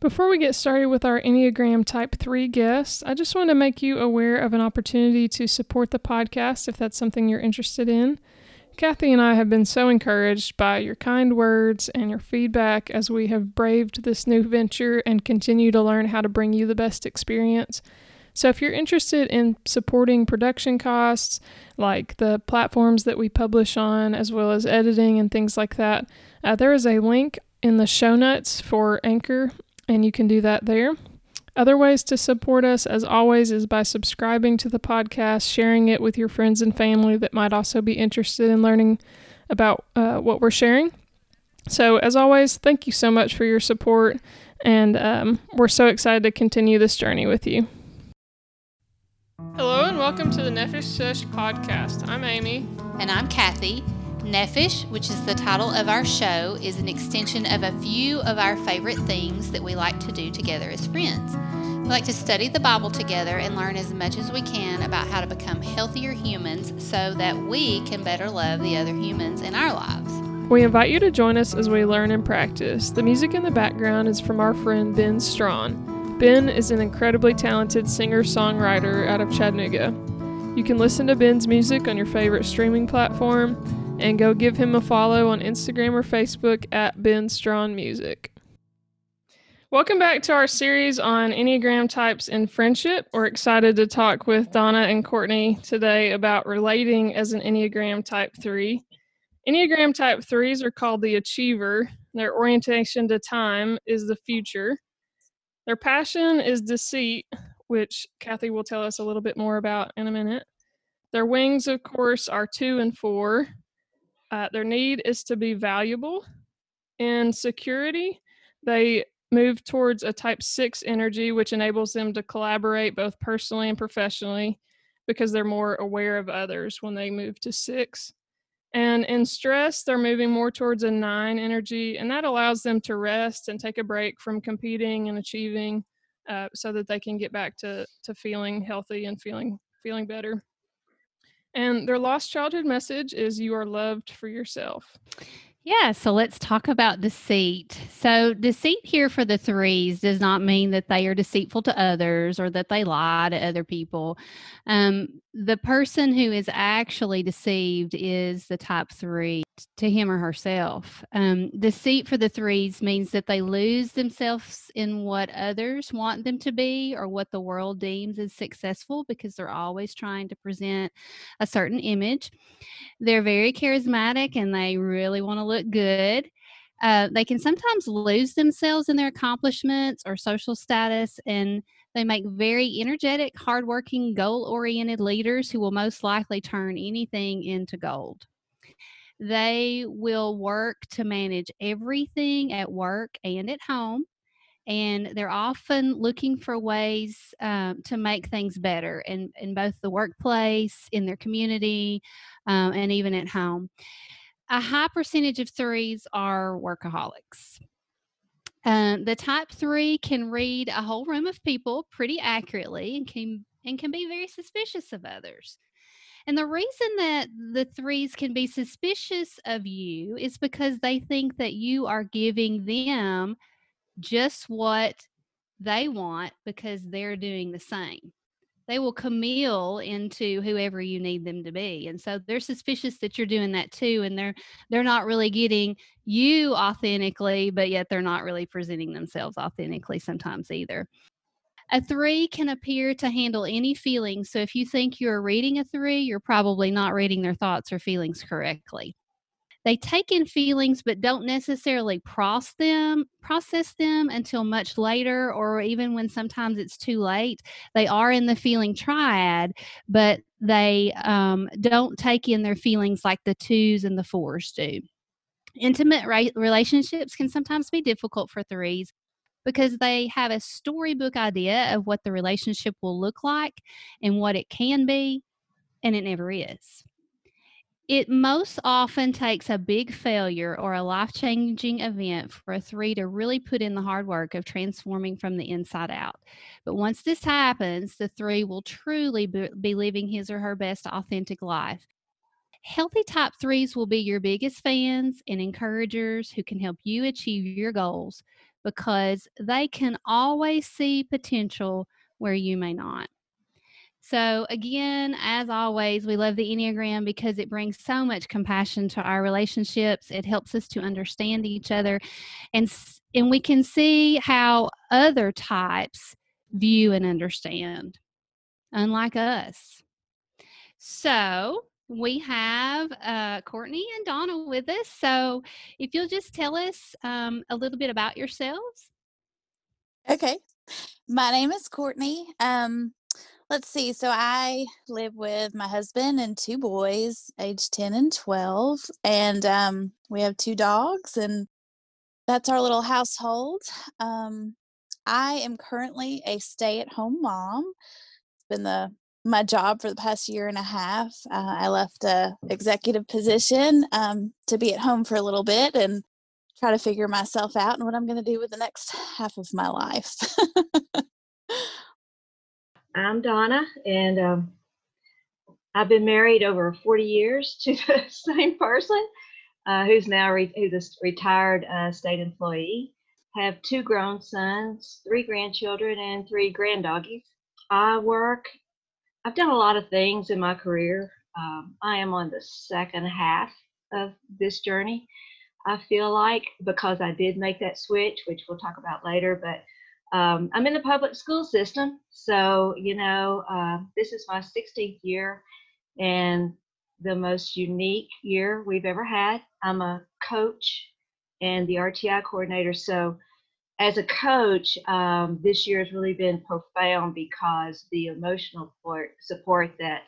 Before we get started with our Enneagram Type 3 guests, I just want to make you aware of an opportunity to support the podcast if that's something you're interested in. Kathy and I have been so encouraged by your kind words and your feedback as we have braved this new venture and continue to learn how to bring you the best experience. So, if you're interested in supporting production costs, like the platforms that we publish on, as well as editing and things like that, uh, there is a link in the show notes for Anchor and you can do that there. Other ways to support us, as always, is by subscribing to the podcast, sharing it with your friends and family that might also be interested in learning about uh, what we're sharing. So, as always, thank you so much for your support, and um, we're so excited to continue this journey with you. Hello, and welcome to the Nefesh Shush podcast. I'm Amy. And I'm Kathy. Nefesh, which is the title of our show, is an extension of a few of our favorite things that we like to do together as friends. We like to study the Bible together and learn as much as we can about how to become healthier humans so that we can better love the other humans in our lives. We invite you to join us as we learn and practice. The music in the background is from our friend Ben Strawn. Ben is an incredibly talented singer songwriter out of Chattanooga. You can listen to Ben's music on your favorite streaming platform and go give him a follow on Instagram or Facebook at Ben Strawn Music. Welcome back to our series on Enneagram types in friendship. We're excited to talk with Donna and Courtney today about relating as an Enneagram type 3. Enneagram type 3s are called the achiever. Their orientation to time is the future. Their passion is deceit, which Kathy will tell us a little bit more about in a minute. Their wings, of course, are two and four. Uh, their need is to be valuable. In security, they move towards a type 6 energy, which enables them to collaborate both personally and professionally because they're more aware of others when they move to 6. And in stress, they're moving more towards a 9 energy, and that allows them to rest and take a break from competing and achieving uh, so that they can get back to, to feeling healthy and feeling feeling better. And their lost childhood message is you are loved for yourself. Yeah, so let's talk about deceit. So, deceit here for the threes does not mean that they are deceitful to others or that they lie to other people. Um, the person who is actually deceived is the type three to him or herself. Um, deceit for the threes means that they lose themselves in what others want them to be or what the world deems as successful because they're always trying to present a certain image. They're very charismatic and they really want to look good. Uh, they can sometimes lose themselves in their accomplishments or social status, and they make very energetic, hardworking, goal oriented leaders who will most likely turn anything into gold. They will work to manage everything at work and at home. And they're often looking for ways um, to make things better in, in both the workplace, in their community, um, and even at home. A high percentage of threes are workaholics. Um, the type three can read a whole room of people pretty accurately and can and can be very suspicious of others. And the reason that the threes can be suspicious of you is because they think that you are giving them just what they want because they're doing the same. They will camille into whoever you need them to be. And so they're suspicious that you're doing that too. And they're they're not really getting you authentically, but yet they're not really presenting themselves authentically sometimes either. A three can appear to handle any feelings. So if you think you're reading a three, you're probably not reading their thoughts or feelings correctly. They take in feelings but don't necessarily process them, process them until much later or even when sometimes it's too late. They are in the feeling triad, but they um, don't take in their feelings like the twos and the fours do. Intimate ra- relationships can sometimes be difficult for threes because they have a storybook idea of what the relationship will look like and what it can be, and it never is. It most often takes a big failure or a life changing event for a three to really put in the hard work of transforming from the inside out. But once this happens, the three will truly be living his or her best authentic life. Healthy type threes will be your biggest fans and encouragers who can help you achieve your goals because they can always see potential where you may not. So, again, as always, we love the Enneagram because it brings so much compassion to our relationships. It helps us to understand each other and and we can see how other types view and understand unlike us. So, we have uh, Courtney and Donna with us. So, if you'll just tell us um, a little bit about yourselves. Okay. My name is Courtney. Um, let's see. So, I live with my husband and two boys, age 10 and 12. And um, we have two dogs, and that's our little household. Um, I am currently a stay at home mom. It's been the my job for the past year and a half. Uh, I left a executive position um, to be at home for a little bit and try to figure myself out and what I'm going to do with the next half of my life. I'm Donna, and um, I've been married over 40 years to the same person, uh, who's now re- who's a retired uh, state employee. Have two grown sons, three grandchildren, and three granddoggies. I work I've done a lot of things in my career. Um, I am on the second half of this journey. I feel like because I did make that switch, which we'll talk about later, but um, I'm in the public school system. So, you know, uh, this is my 16th year and the most unique year we've ever had. I'm a coach and the RTI coordinator. So, as a coach, um, this year has really been profound because the emotional support, that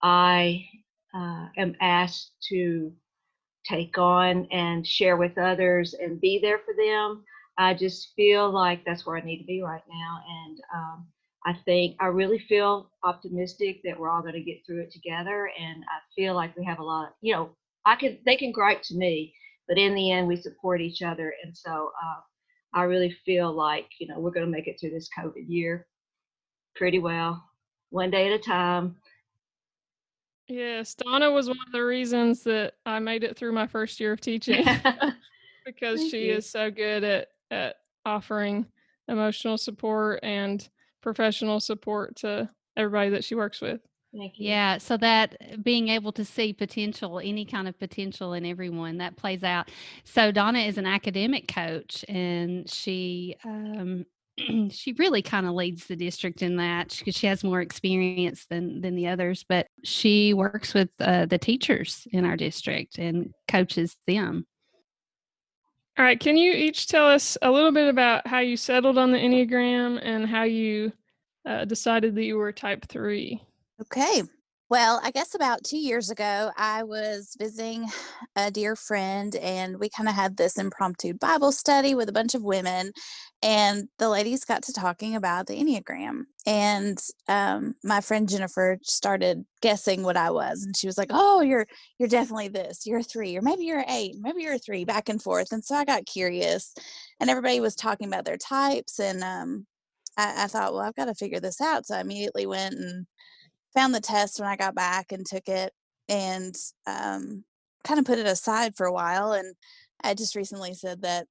I uh, am asked to take on and share with others and be there for them. I just feel like that's where I need to be right now. And um, I think I really feel optimistic that we're all going to get through it together. And I feel like we have a lot, you know, I can, they can gripe to me, but in the end, we support each other. And so, uh, I really feel like, you know, we're going to make it through this COVID year pretty well, one day at a time. Yes, Donna was one of the reasons that I made it through my first year of teaching because Thank she you. is so good at at offering emotional support and professional support to everybody that she works with. Thank you. Yeah, so that uh, being able to see potential, any kind of potential in everyone, that plays out. So Donna is an academic coach, and she um, she really kind of leads the district in that because she has more experience than than the others. But she works with uh, the teachers in our district and coaches them. All right, can you each tell us a little bit about how you settled on the Enneagram and how you uh, decided that you were type three? Okay. Well, I guess about two years ago, I was visiting a dear friend, and we kind of had this impromptu Bible study with a bunch of women. And the ladies got to talking about the Enneagram. And um, my friend Jennifer started guessing what I was. And she was like, Oh, you're you're definitely this. You're a three, or maybe you're eight, maybe you're a three, back and forth. And so I got curious, and everybody was talking about their types. And um, I, I thought, well, I've got to figure this out. So I immediately went and found the test when I got back and took it and um, kind of put it aside for a while. And I just recently said that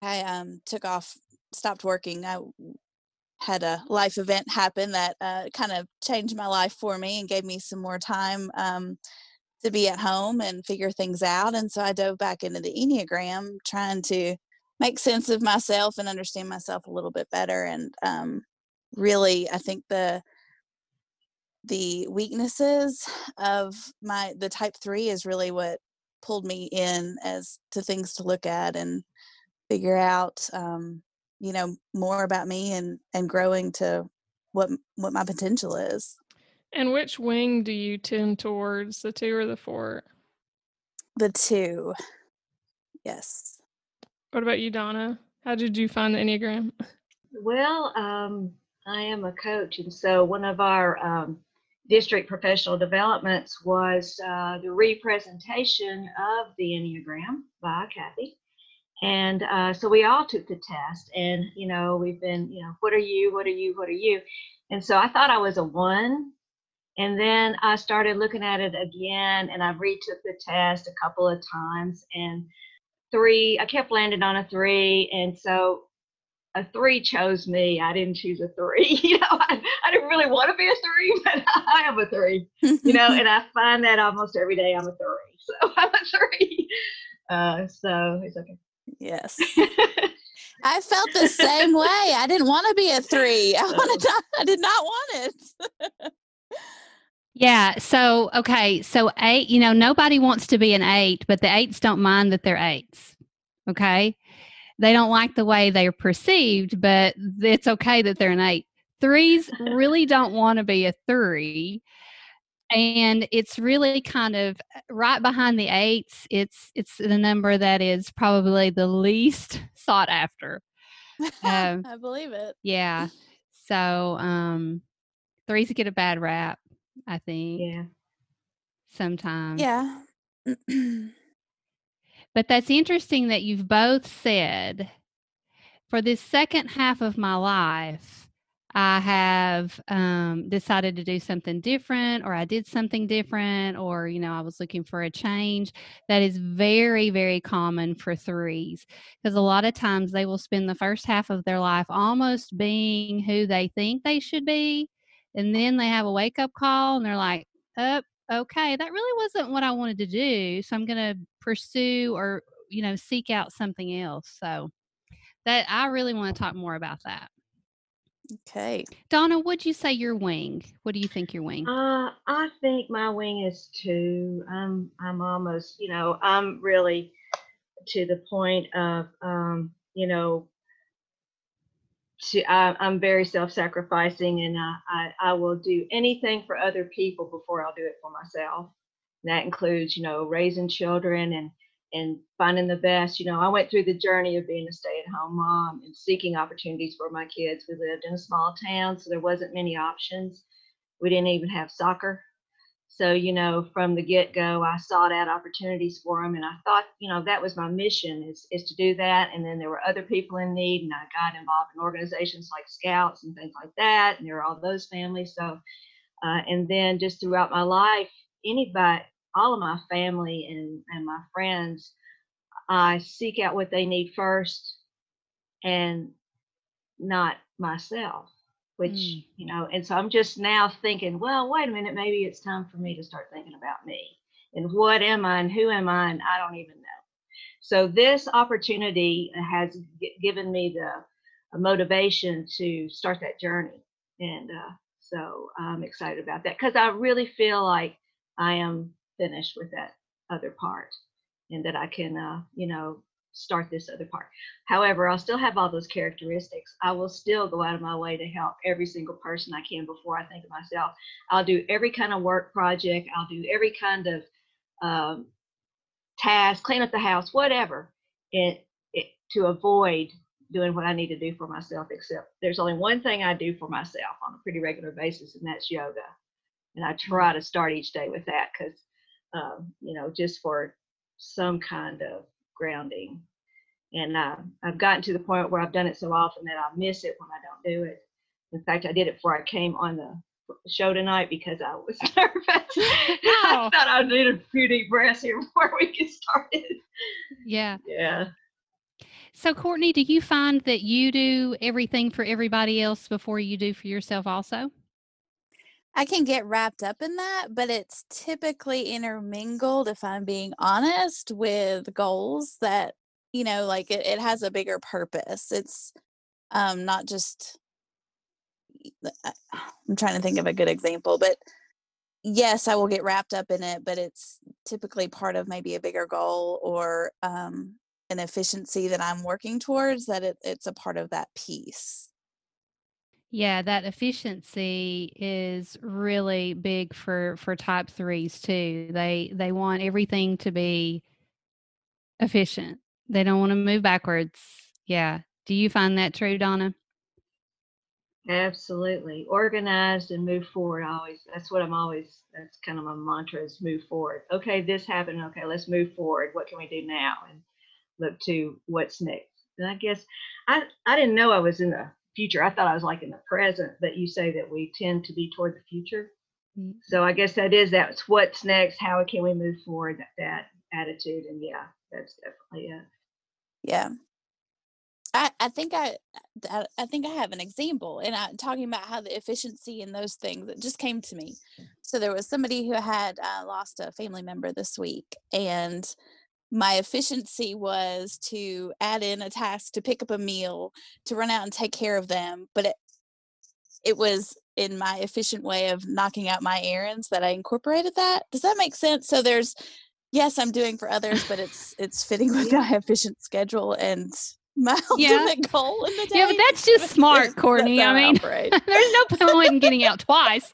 I um, took off, stopped working. I had a life event happen that uh, kind of changed my life for me and gave me some more time um, to be at home and figure things out. And so I dove back into the Enneagram, trying to make sense of myself and understand myself a little bit better. And um, really, I think the the weaknesses of my the type 3 is really what pulled me in as to things to look at and figure out um, you know more about me and and growing to what what my potential is And which wing do you tend towards, the two or the four? the two yes What about you, Donna? How did you find the Enneagram? Well, um, I am a coach, and so one of our um, district professional developments was uh, the representation of the Enneagram by Kathy. And uh, so we all took the test, and you know, we've been, you know, what are you? What are you? What are you? And so I thought I was a one. And then I started looking at it again, and I retook the test a couple of times. And three. I kept landing on a three, and so a three chose me. I didn't choose a three. You know, I, I didn't really want to be a three, but I am a three. You know, and I find that almost every day I'm a three. So I'm a three. Uh, so it's okay. yes. I felt the same way. I didn't want to be a three. I wanted not, I did not want it. Yeah. So, okay. So, eight, you know, nobody wants to be an eight, but the eights don't mind that they're eights. Okay. They don't like the way they're perceived, but it's okay that they're an eight. Threes really don't want to be a three. And it's really kind of uh, right behind the eights. It's it's the number that is probably the least sought after. Um, I believe it. yeah. So um threes get a bad rap, I think, Yeah. sometimes. Yeah. But that's interesting that you've both said for this second half of my life, I have um, decided to do something different, or I did something different, or, you know, I was looking for a change. That is very, very common for threes because a lot of times they will spend the first half of their life almost being who they think they should be. And then they have a wake up call and they're like, up, okay, that really wasn't what I wanted to do. So I'm going to pursue or, you know, seek out something else. So that I really want to talk more about that. Okay. Donna, would you say your wing? What do you think your wing? Uh, I think my wing is two. I'm I'm almost, you know, I'm really to the point of, um, you know, to, I, I'm very self-sacrificing, and I, I I will do anything for other people before I'll do it for myself. And that includes, you know, raising children and and finding the best. You know, I went through the journey of being a stay-at-home mom and seeking opportunities for my kids. We lived in a small town, so there wasn't many options. We didn't even have soccer. So, you know, from the get-go, I sought out opportunities for them. And I thought, you know, that was my mission is, is to do that. And then there were other people in need and I got involved in organizations like scouts and things like that. And there were all those families. So, uh, and then just throughout my life, anybody, all of my family and, and my friends, I seek out what they need first and not myself, which, Mm. you know, and so I'm just now thinking, well, wait a minute, maybe it's time for me to start thinking about me and what am I and who am I? And I don't even know. So this opportunity has g- given me the uh, motivation to start that journey. And uh, so I'm excited about that because I really feel like I am finished with that other part and that I can, uh, you know, start this other part. However, I'll still have all those characteristics. I will still go out of my way to help every single person I can before I think of myself. I'll do every kind of work project. I'll do every kind of um, task, clean up the house, whatever, it, it, to avoid doing what I need to do for myself. Except there's only one thing I do for myself on a pretty regular basis, and that's yoga. And I try to start each day with that because, um, you know, just for some kind of grounding. And uh, I've gotten to the point where I've done it so often that I miss it when I don't do it. In fact, I did it before I came on the show tonight because I was nervous. I thought I needed a few deep breaths here before we get started. Yeah. Yeah. So, Courtney, do you find that you do everything for everybody else before you do for yourself also? I can get wrapped up in that, but it's typically intermingled, if I'm being honest, with goals that, you know, like it, it has a bigger purpose. It's um not just I'm trying to think of a good example, but yes, I will get wrapped up in it, but it's typically part of maybe a bigger goal or um an efficiency that I'm working towards that it, it's a part of that piece. Yeah, that efficiency is really big for for type 3s too. They they want everything to be efficient. They don't want to move backwards. Yeah. Do you find that true, Donna? Absolutely. Organized and move forward. Always, that's what I'm always, that's kind of my mantra is move forward. Okay, this happened. Okay, let's move forward. What can we do now? And look to what's next. And I guess I, I didn't know I was in the future. I thought I was like in the present, but you say that we tend to be toward the future. Mm. So I guess that is that's what's next. How can we move forward? That, that attitude. And yeah, that's definitely it. Yeah. I, I think I, I I think I have an example and I talking about how the efficiency in those things it just came to me. So there was somebody who had uh, lost a family member this week and my efficiency was to add in a task to pick up a meal to run out and take care of them but it it was in my efficient way of knocking out my errands that I incorporated that. Does that make sense? So there's yes, I'm doing for others, but it's it's fitting with my efficient schedule and my Yeah. ultimate goal in the day. Yeah, but that's just smart, Courtney. I mean, there's no point in getting out twice.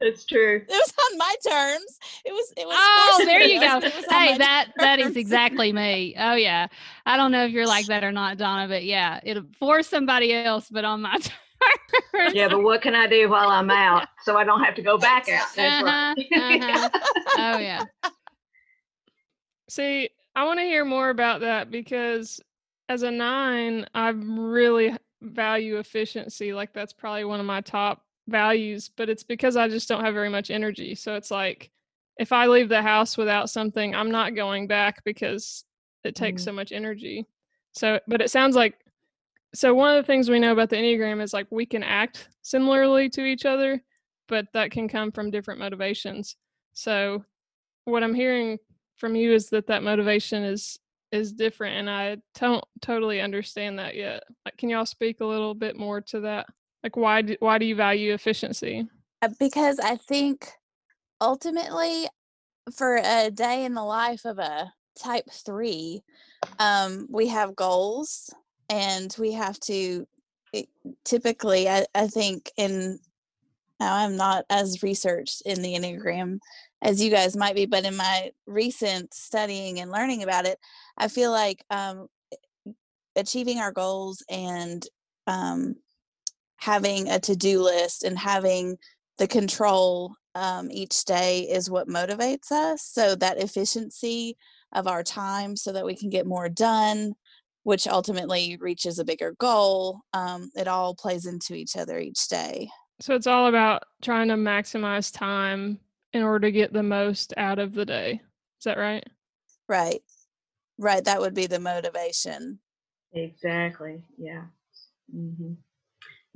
It's true. it was on my terms. It was it was Oh, forced there you go. but it was on Hey, my that that is exactly me. Oh yeah. I don't know if you're like that or not, Donna, but yeah, it'll for somebody else, but on my terms. Yeah, but what can I do while I'm out so I don't have to go back out? That's right. Uh-huh, Oh yeah. See, I want to hear more about that because as a nine, I really value efficiency. Like that's probably one of my top values, but it's because I just don't have very much energy. So it's like if I leave the house without something, I'm not going back because it takes Mhm. so much energy. So, but it sounds like so one of the things we know about the Enneagram is like we can act similarly to each other, but that can come from different motivations. So what I'm hearing from you is that that motivation is is different and I don't totally understand that yet. Like can y'all speak a little bit more to that? Like why do, why do you value efficiency? Uh, because I think ultimately for a day in the life of a type three, um, we have goals and we have to it- typically I, I think in now I'm not as researched in the Enneagram as you guys might be, but in my recent studying and learning about it, I feel like um, achieving our goals and um, having a to-do list and having the control um, each day is what motivates us so that efficiency of our time so that we can get more done which ultimately reaches a bigger goal um, it all plays into each other each day So it's all about trying to maximize time in order to get the most out of the day. Is that right? right right that would be the motivation Exactly. Yeah. hmm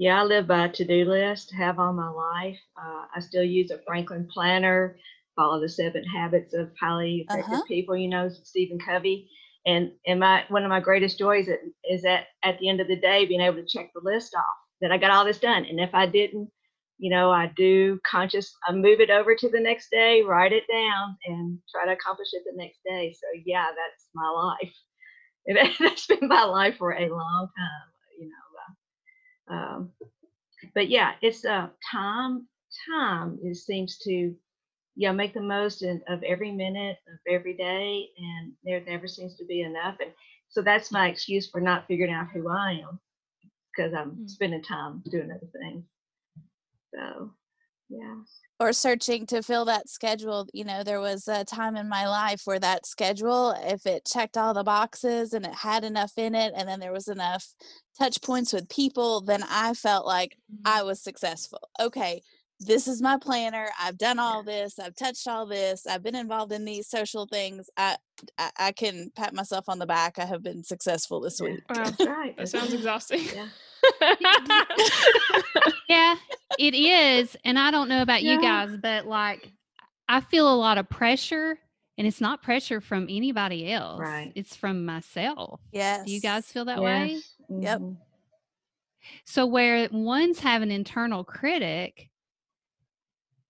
Yeah, I live by a to-do list, have all my life. Uh, I still use a Franklin planner, follow the seven habits of highly effective Uh-huh. people, you know, Stephen Covey. And and my one of my greatest joys is, is that at the end of the day, being able to check the list off that I got all this done. And if I didn't, you know, I do conscious, I move it over to the next day, write it down, and try to accomplish it the next day. So yeah, that's my life. And that's been my life for a long time, um, but yeah, it's uh, time. Time it seems to, yeah, make the most in, of every minute of every day, and there never seems to be enough. And so that's my excuse for not figuring out who I am, because I'm Hmm. spending time doing other things. So, yeah. or searching to fill that schedule you know there was a time in my life where that schedule if it checked all the boxes and it had enough in it and then there was enough touch points with people then i felt like mm-hmm. i was successful okay this is my planner i've done all this i've touched all this i've been involved in these social things i i, I can pat myself on the back i have been successful this week Wow. That's right. That sounds exhausting. Yeah. Yeah, it is. And I don't know about you guys, but like I feel a lot of pressure and it's not pressure from anybody else. Right. It's from myself. yes Do you guys feel that way? Yes. Yep. mhm. So where ones have an internal critic,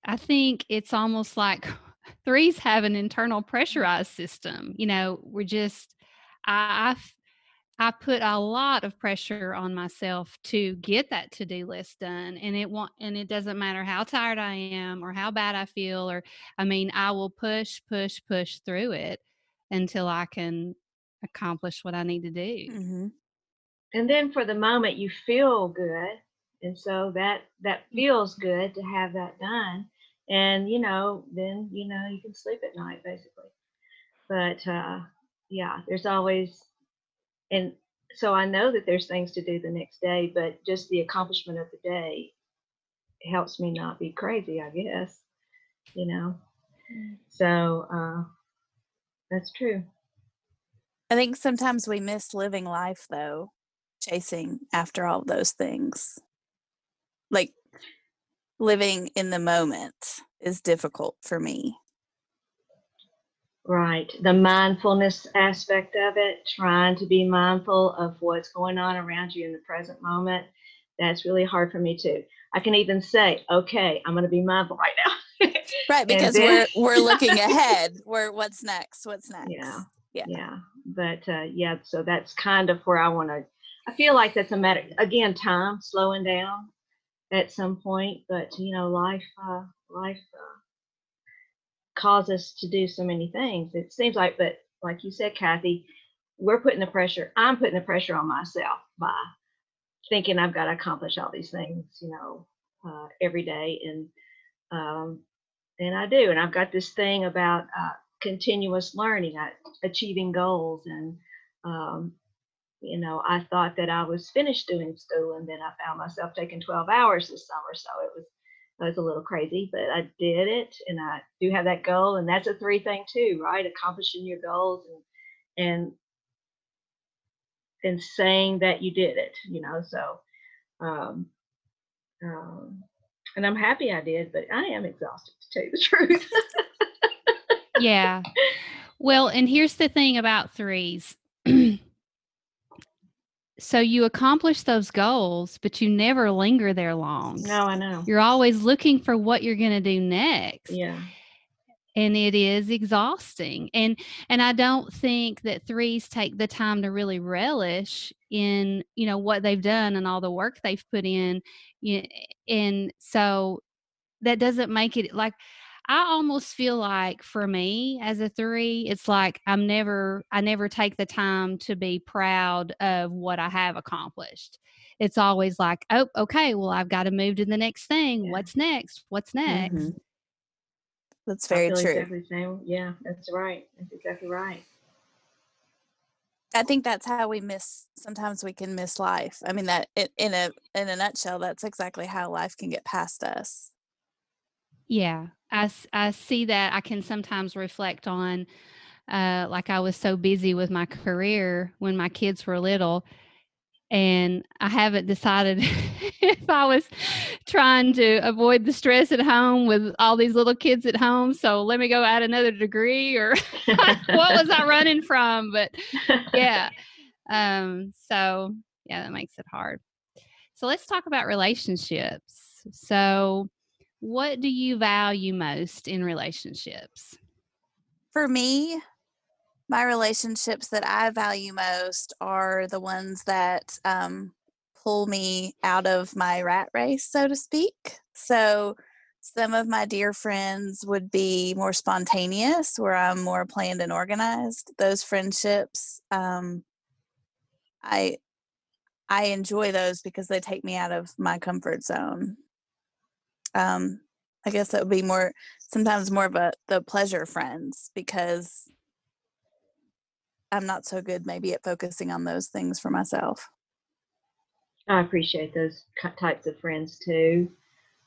I think it's almost like threes have an internal pressurized system. You know, we're just I I f- I put a lot of pressure on myself to get that to-do list done and it want and it doesn't matter how tired I am or how bad I feel or I mean I will push push push through it until I can accomplish what I need to do. hmm and then for the moment you feel good and so that that feels good to have that done and you know then you know you can sleep at night basically but uh yeah there's always and so i know that there's things to do the next day but just the accomplishment of the day helps me not be crazy i guess you know so uh That's true. I think sometimes we miss living life though, chasing after all those things. Like living in the moment is difficult for me. Right. The mindfulness aspect of it, trying to be mindful of what's going on around you in the present moment. That's really hard for me too. I can even say, okay, I'm going to be mindful right now. right. Because then, we're, we're looking ahead. We're what's next? What's next? Yeah. Yeah. Yeah. But uh, yeah, so that's kind of where I want to, I feel like that's a matter, again, time slowing down at some point, but you know, life, uh, life, uh, cause us to do so many things. It seems like, but like you said, Kathy, we're putting the pressure, I'm putting the pressure on myself by thinking I've got to accomplish all these things, you know, uh, every day. And, um, and I do. And I've got this thing about uh, continuous learning, uh, achieving goals. And, um, you know, I thought that I was finished doing school and then I found myself taking 12 hours this summer. So it was I was a little crazy, but I did it, and I do have that goal, and that's a three thing too, right? Accomplishing your goals and and and saying that you did it, you know. So, um, um, and I'm happy I did, but I am exhausted to tell you the truth. yeah. Well, and here's the thing about threes. so you accomplish those goals, but you never linger there long. No, I know. You're always looking for what you're going to do next. Yeah. And it is exhausting. And and I don't think that threes take the time to really relish in, you know, what they've done and all the work they've put in. And so that doesn't make it like I almost feel like for me as a three, it's like I'm never, I never take the time to be proud of what I have accomplished. It's always like, oh, okay, well, I've got to move to the next thing. Yeah. What's next? What's next? Mm-hmm. That's very true. Exactly same. Yeah, that's right. That's exactly right. I think that's how we miss. Sometimes we can miss life. I mean, that in a in a nutshell, that's exactly how life can get past us. Yeah, I, I see that I can sometimes reflect on, uh, like I was so busy with my career when my kids were little. And I haven't decided if I was trying to avoid the stress at home with all these little kids at home. So let me go add another degree or what was I running from? But yeah. Um, so yeah, that makes it hard. So let's talk about relationships. So what do you value most in relationships? For me, my relationships that I value most are the ones that um, pull me out of my rat race, so to speak. So, some of my dear friends would be more spontaneous, where I'm more planned and organized. Those friendships, um, I I enjoy those because they take me out of my comfort zone um i guess that would be more sometimes more of a the pleasure friends because i'm not so good maybe at focusing on those things for myself. I appreciate those types of friends too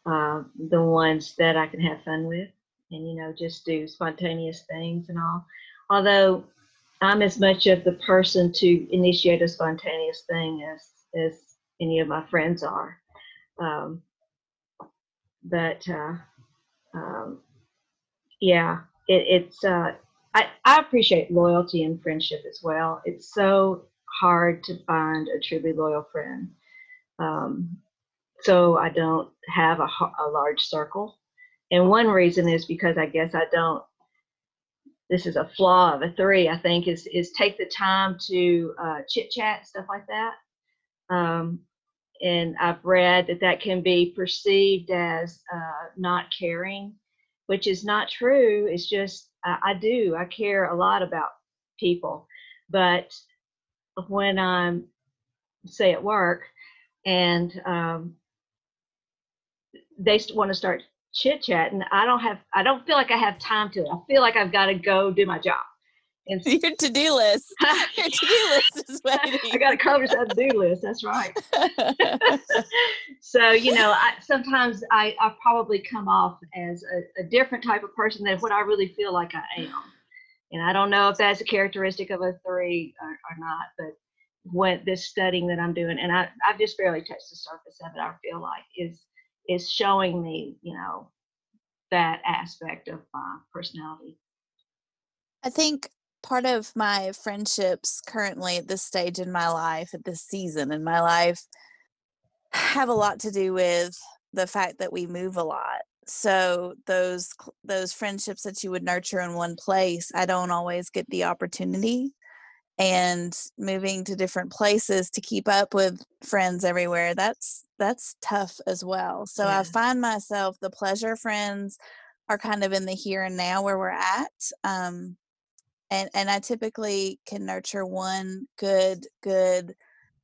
uh, the ones that i can have fun with and you know just do spontaneous things and all. Although i'm as much of the person to initiate a spontaneous thing as as any of my friends are um, but uh, um, yeah, it, it's uh, I, I appreciate loyalty and friendship as well. It's so hard to find a truly loyal friend. Um, so I don't have a, a large circle. And one reason is because I guess I don't. This is a flaw of a three. I think is is take the time to uh, chit chat stuff like that. Um, and I've read that that can be perceived as uh, not caring, which is not true. It's just I, I, do. I care a lot about people, but when I'm say at work and um, they want to start chit chatting, I don't have. I don't feel like I have time to. I feel like I've got to go do my job. And your to-do list. Your to-do list is waiting. I got to cover some to-do list. That's right. so you know, I, sometimes I, I probably come off as a, a, different type of person than what I really feel like I am. And I don't know if that's a characteristic of a three or, or not, but what this studying that I'm doing, and I, I've just barely touched the surface of it, I feel like is is showing me, you know, that aspect of my personality. I think part of my friendships currently at this stage in my life, at this season in my life, have a lot to do with the fact that we move a lot. So those those friendships that you would nurture in one place, I don't always get the opportunity. And moving to different places to keep up with friends everywhere, that's that's tough as well. So yeah. I find myself the pleasure friends are kind of in the here and now where we're at. Um, and and I typically can nurture one good good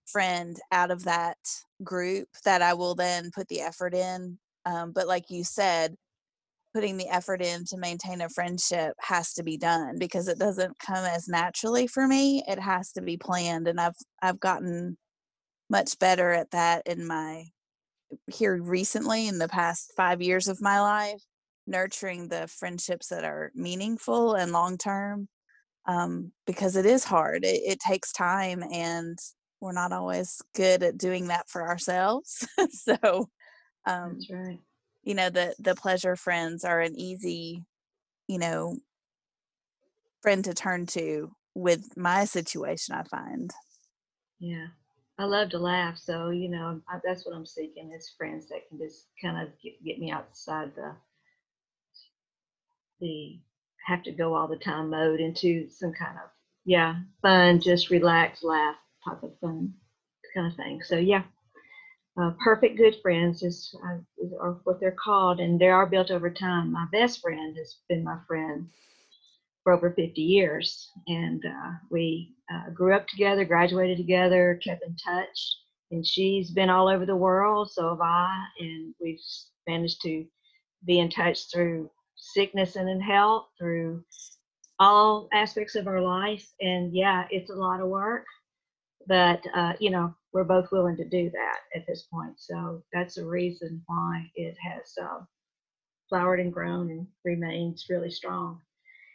friend out of that group that I will then put the effort in. Um, but like you said, putting the effort in to maintain a friendship has to be done because it doesn't come as naturally for me. It has to be planned, and I've I've gotten much better at that in my here recently in the past five years of my life nurturing the friendships that are meaningful and long term um, because it is hard. It, it, takes time, and we're not always good at doing that for ourselves. so, um, that's right. You know, the the pleasure friends are an easy, you know, friend to turn to with my situation. I find. Yeah, I love to laugh, so you know I, that's what I'm seeking is friends that can just kind of get, get me outside the the have to go all the time mode into some kind of yeah fun just relax laugh type of fun kind of thing. So yeah. Uh, perfect good friends is, uh, are what they're called and they are built over time. My best friend has been my friend for over 50 years and uh, we uh, grew up together graduated together kept in touch and she's been all over the world so have i and we've managed to be in touch through sickness and in health, through all aspects of our life. And yeah, it's a lot of work, but uh, you know, we're both willing to do that at this point. So that's the reason why it has uh, flowered and grown and remains really strong.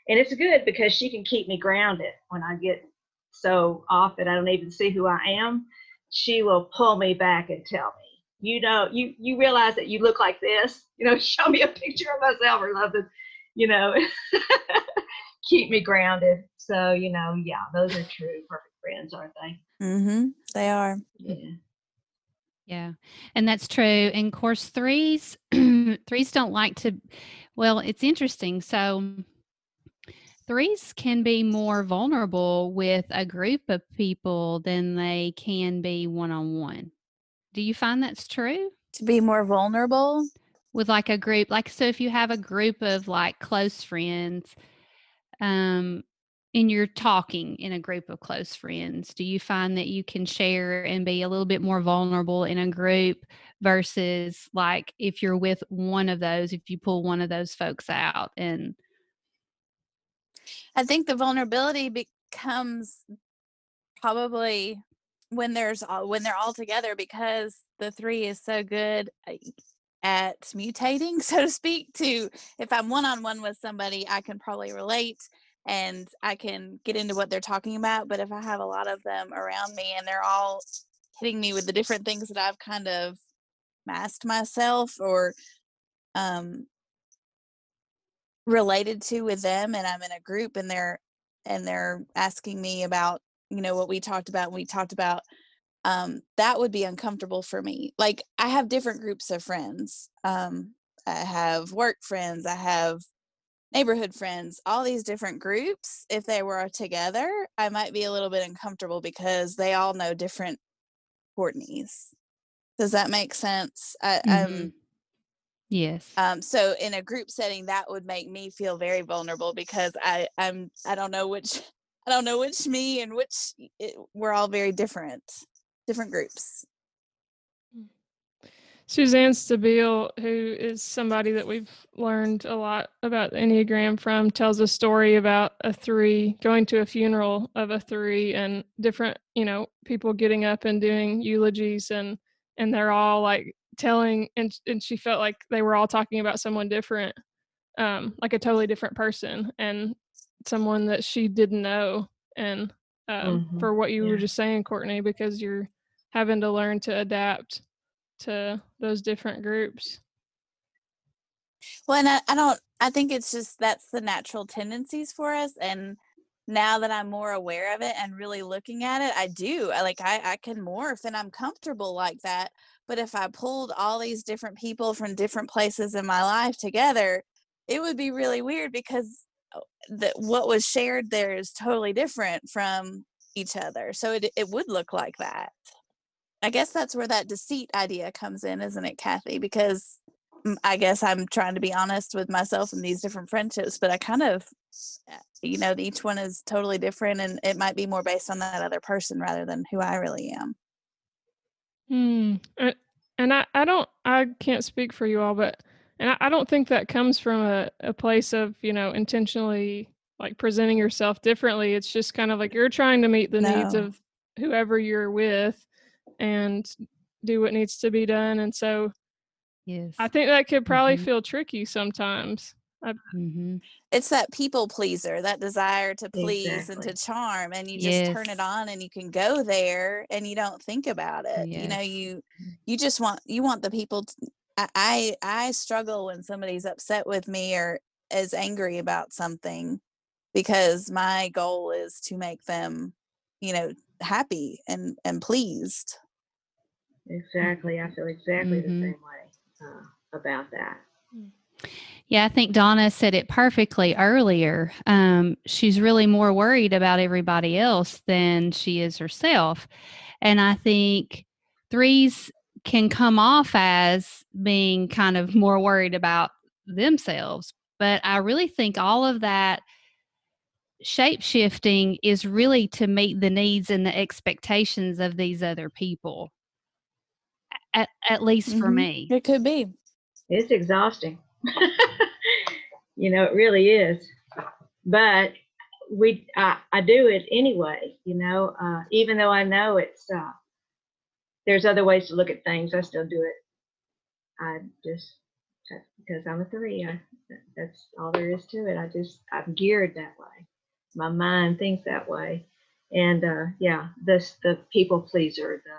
And it's good because she can keep me grounded when I get so off that I don't even see who I am. She will pull me back and tell me you know, you you realize that you look like this. You know, show me a picture of myself or something. You know, keep me grounded. So you know, yeah, those are true perfect friends, aren't they? Mm-hmm. They are. Yeah. Yeah, and that's true. And course threes, threes don't like to. Well, it's interesting. So threes can be more vulnerable with a group of people than they can be one on one. Do you find that's true? To be more vulnerable? With like a group, like so if you have a group of like close friends, um, and you're talking in a group of close friends, do you find that you can share and be a little bit more vulnerable in a group versus like if you're with one of those, if you pull one of those folks out and I think the vulnerability becomes probably when there's all, when they're all together because the three is so good uh, at mutating so to speak to if i'm one-on-one with somebody i can probably relate and i can get into what they're talking about but if i have a lot of them around me and they're all hitting me with the different things that i've kind of masked myself or um related to with them and i'm in a group and they're and they're asking me about you know what we talked about we talked about um that would be uncomfortable for me. Like i have different groups of friends um i have work friends i have neighborhood friends all these different groups if they were together i might be a little bit uncomfortable because they all know different courtneys. Does that make sense? I, mm-hmm. um yes. um so in a group setting that would make me feel very vulnerable because i i'm i don't know which I don't know which me and which it, we're all very different, different groups. Suzanne Stabile, who is somebody that we've learned a lot about the Enneagram from, tells a story about a three going to a funeral of a three and different, you know, people getting up and doing eulogies and and they're all like telling and and she felt like they were all talking about someone different, um, like a totally different person. And someone that she didn't know and um, Mhm. for what you Yeah. were just saying courtney because you're having to learn to adapt to those different groups Well, and I, I don't, I think it's just that's the natural tendencies for us. And now that I'm more aware of it and really looking at it, I do. I like, I, I can morph and I'm comfortable like that. But if I pulled all these different people from different places in my life together, it would be really weird because uh, the, what was shared there is totally different from each other. So it, it would look like that. I guess that's where that deceit idea comes in, isn't it, Kathy? Because mm, I guess I'm trying to be honest with myself in these different friendships, but I kind of, uh, you know, each one is totally different and it might be more based on that other person rather than who I really am. Hmm. And I, I don't, I can't speak for you all, but, and I, I don't think that comes from a, a place of, you know, intentionally like presenting yourself differently. It's just kind of like you're trying to meet the needs of whoever you're with and do what needs to be done. And so Yes. I think that could probably Mhm. feel tricky sometimes. hmm It's that people pleaser, that desire to please and to charm, and you just turn it on and you can go there and you don't think about it. You know, you you just want you want the people. To, I, I I struggle when somebody's upset with me or is angry about something because my goal is to make them, you know, happy and and pleased. Exactly. I feel exactly Mhm. the same way uh, about that. Yeah, I think Donna said it perfectly earlier. Um, she's really more worried about everybody else than she is herself. And I think threes can come off as being kind of more worried about themselves. But I really think all of that shape shifting is really to meet the needs and the expectations of these other people. At, at least for Mhm. me. It could be. It's exhausting. you know, it really is. But we, I, I do it anyway. You know, uh, even though I know it's uh, there's other ways to look at things, I still do it. I just because I'm a three. I, that's all there is to it. I just I'm geared that way. My mind thinks that way, and uh, yeah, this the people pleaser. The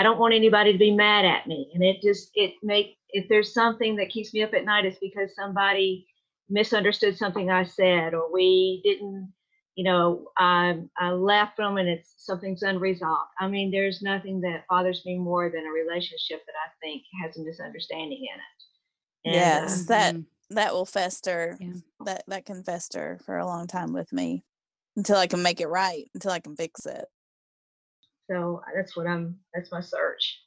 I don't want anybody to be mad at me, and it just it make if there's something that keeps me up at night, it's because somebody misunderstood something I said, or we didn't, you know, I I left them and it's something's unresolved. I mean, there's nothing that bothers me more than a relationship that I think has a misunderstanding in it. And, uh, Yes. that- Mhm. That will fester. Yeah. That that can fester for a long time with me until I can make it right, until I can fix it. so that's what I'm. That's my search.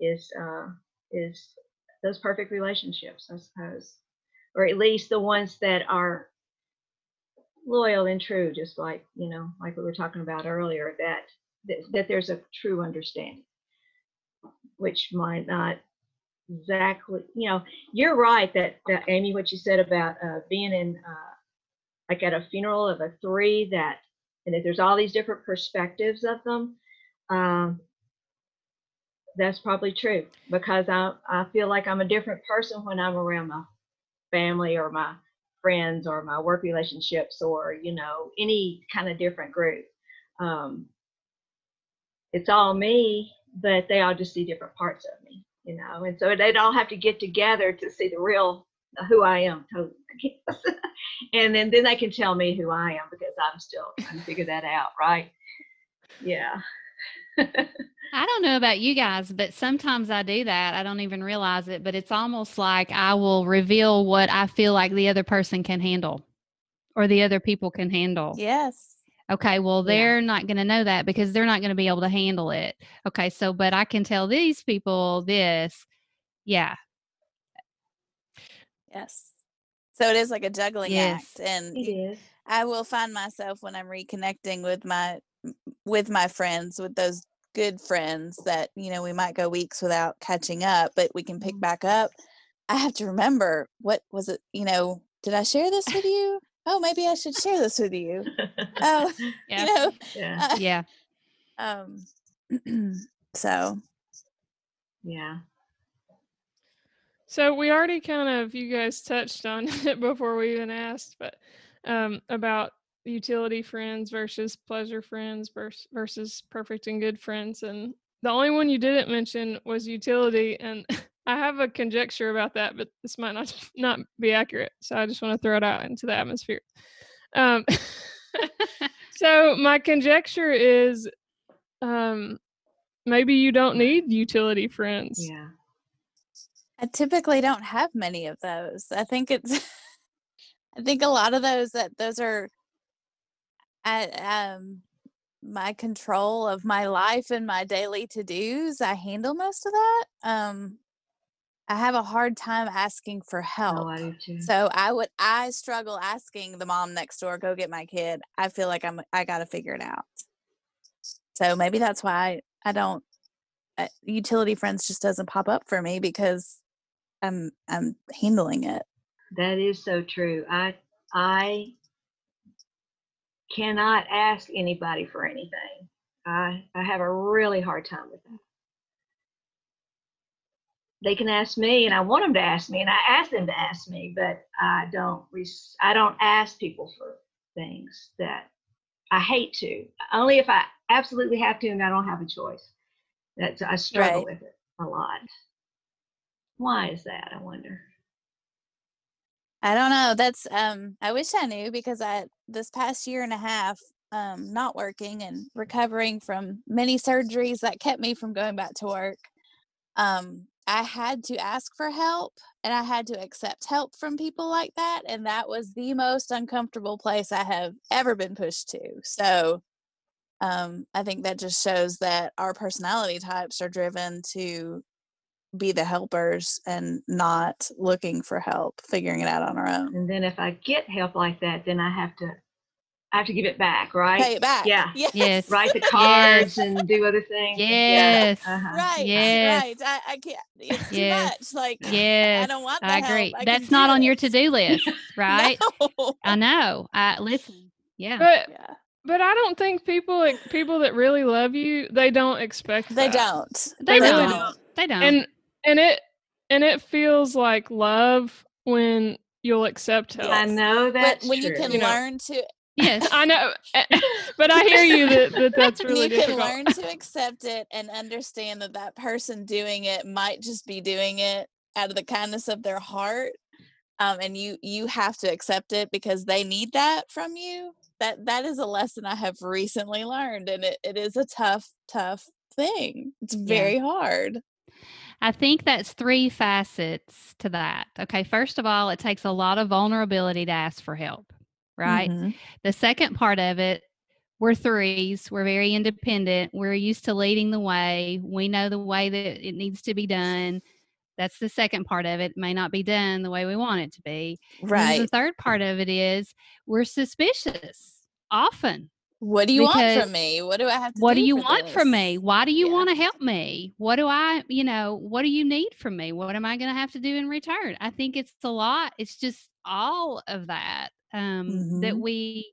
Is uh, is those perfect relationships, I suppose, or at least the ones that are loyal and true, just like you know, like we were talking about earlier, that that, that there's a true understanding, which might not exactly, you know, you're right that, that Amy, what you said about uh, being in uh, like at a funeral of a three that, and that there's all these different perspectives of them. Um, that's probably true because I, I feel like I'm a different person when I'm around my family or my friends or my work relationships or, you know, any kind of different group. Um, it's all me, but they all just see different parts of me, you know, and so they'd all have to get together to see the real who I am totally. I and then, then they can tell me who I am because I'm still trying to figure that out, right? Yeah. I don't know about you guys, but sometimes I do that. I don't even realize it, but it's almost like I will reveal what I feel like the other person can handle or the other people can handle. Yes. Okay, well, they're not going to know that because they're not going to be able to handle it. Okay, so, but I can tell these people this. Yeah. Yes. So it is like a juggling Yes. act and It y- is. I will find myself when I'm reconnecting with my with my friends, with those good friends that, you know, we might go weeks without catching up, but we can pick back up. I have to remember what was it, you know, did I share this with you? Oh, maybe I should share this with you. Oh, Yeah. you know, yeah. uh, Yeah. um so Yeah. So we already kind of you guys touched on it before we even asked, but um, about utility friends versus pleasure friends vers- versus perfect and good friends. And the only one you didn't mention was utility. And I have a conjecture about that, but this might not not be accurate. So I just want to throw it out into the atmosphere. Um, so my conjecture is um, maybe you don't need utility friends. Yeah. I typically don't have many of those. I think it's I think a lot of those that those are at um my control of my life and my daily to-dos. I handle most of that. Um I have a hard time asking for help. Oh, I. So I would I struggle asking the mom next door go get my kid. I feel like I'm I got to figure it out. So maybe that's why I, I don't uh, utility friends just doesn't pop up for me because I'm I'm handling it. That is so true. I I cannot ask anybody for anything. I I have a really hard time with that. They can ask me, and I want them to ask me, and I ask them to ask me, but I don't. I don't ask people for things that I hate to. Only if I absolutely have to, and I don't have a choice. That's I struggle Right. with it a lot. Why is that? I wonder. I don't know. That's um I wish I knew because I this past year and a half um not working and recovering from many surgeries that kept me from going back to work. Um I had to ask for help and I had to accept help from people like that and that was the most uncomfortable place I have ever been pushed to. So um I think that just shows that our personality types are driven to be the helpers and not looking for help, figuring it out on our own. And then if I get help like that, then I have to I have to give it back, right? Pay it back. Yeah. Yes. Yes. Write the cards and do other things. Yes. Yeah. Uh-huh. Right. Yes. Right. I, I can't. It's too much. Like Yes. I don't want. The I agree. Help. I That's not do on your to-do list, right? No. I know. I listen. Yeah. But yeah. but I don't think people like people that really love you, they don't expect They that. don't. They, really don't. don't. They don't. And and it and it feels like love when you'll accept help. I Yes. know When, when you can You know. learn to yes. I know, but I hear you that, that that's when really you difficult. can learn to accept it and understand that that person doing it might just be doing it out of the kindness of their heart um, and you you have to accept it because they need that from you that that is a lesson i have recently learned and it, it is a tough tough thing it's very hard I think that's three facets to that. Okay. First of all, it takes a lot of vulnerability to ask for help, right? Mhm. The second part of it, we're threes. We're very independent. We're used to leading the way. We know the way that it needs to be done. That's the second part of it. It may not be done the way we want it to be. And right The third part of it is we're suspicious often. What do you want from me what do i have to What do you for want from me? Why do you Yeah. want to help me? What do I, you know, what do you need from me? What am I going to have to do in return? I think it's a lot. It's just all of that um, that Mhm. we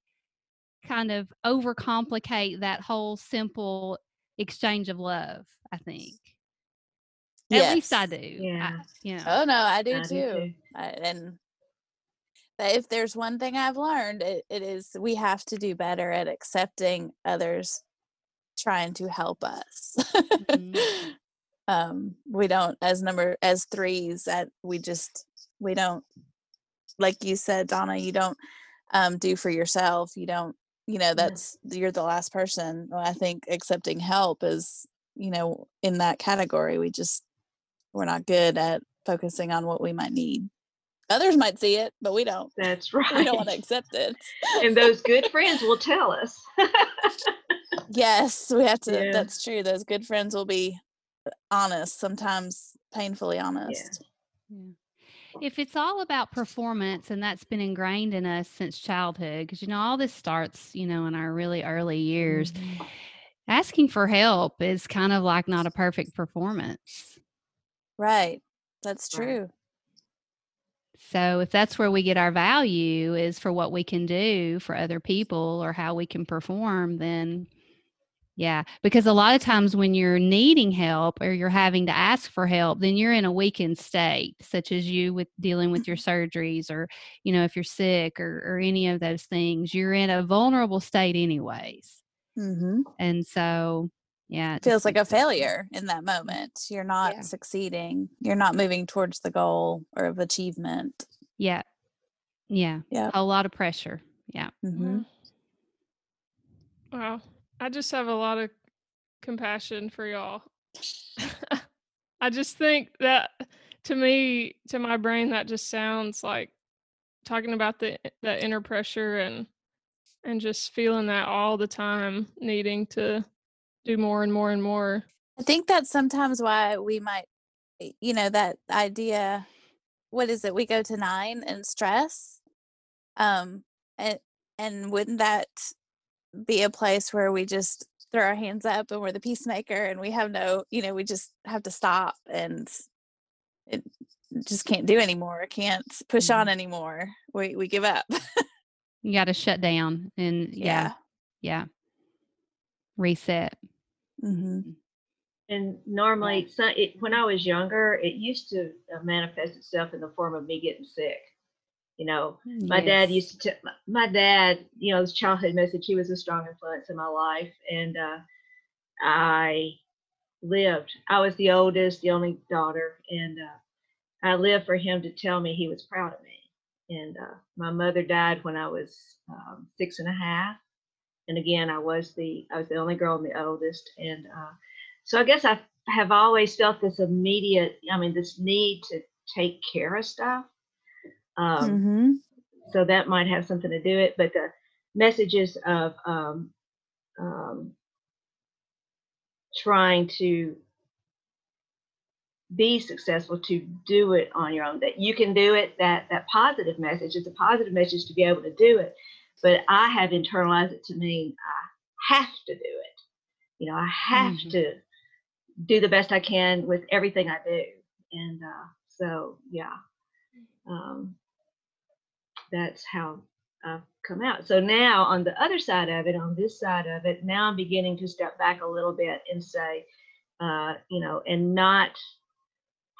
kind of overcomplicate that whole simple exchange of love. I think. At least I do. Yeah. I, you know. oh no i do I do too too. I, and that if there's one thing i've learned it, it is we have to do better at accepting others trying to help us. Mhm. um we don't as number as threes that we just we don't like you said donna you don't um do for yourself you don't you know that's you're the last person. Well, i think accepting help is you know in that category we just we're not good at focusing on what we might need others might see it but we don't That's right. we don't want to accept it and those good friends will tell us. yes we have to Yeah. that's true those good friends will be honest sometimes painfully honest Yeah. If it's all about performance and that's been ingrained in us since childhood, because you know, all this starts, you know, in our really early years, Mhm. asking for help is kind of like not a perfect performance. right that's Right. So if that's where we get our value is for what we can do for other people or how we can perform, then Yeah, because a lot of times when you're needing help or you're having to ask for help, then you're in a weakened state, such as you with dealing with your surgeries or, you know, if you're sick or, or any of those things, you're in a vulnerable state, anyways. Mm-hmm. And so, yeah, It Feels like a failure in that moment. You're not Yeah. succeeding. You're not moving towards the goal or of achievement. Yeah. Yeah. Yeah. A lot of pressure. Yeah. Mm-hmm. Wow. I just have a lot of compassion for y'all. I just think that to me, to my brain, that just sounds like talking about the the inner pressure and and just feeling that all the time, needing to do more and more and more. I think that's sometimes why we might, you know, that idea. What is it? We go to nine and stress. Um, and and wouldn't that be a place where we just throw our hands up and we're the peacemaker and we have no, you know, we just have to stop and it just can't do anymore. Can't push on anymore. We we give up. You got to shut down and yeah. Yeah. Reset. Mm-hmm. And normally, so it, when I was younger, it used to uh, manifest itself in the form of me getting sick. You know, my dad used to tell my dad, you know, his childhood message, he was a strong influence in my life. And uh, I lived, I was the oldest, the only daughter. And uh, I lived for him to tell me he was proud of me. And uh, my mother died when I was um, six and a half. And again, I was the, I was the only girl and the oldest. And uh, so I guess I have always felt this immediate, I mean, this need to take care of stuff. Um, mm-hmm. so that might have something to do it but the messages of um, um, trying to be successful to do it on your own that you can do it that that positive message is a positive message to be able to do it but i have internalized it to mean i have to do it you know i have Mhm. to do the best i can with everything i do and uh, so yeah um, that's how I've come out. So now on the other side of it, on this side of it, now I'm beginning to step back a little bit and say, uh, you know, and not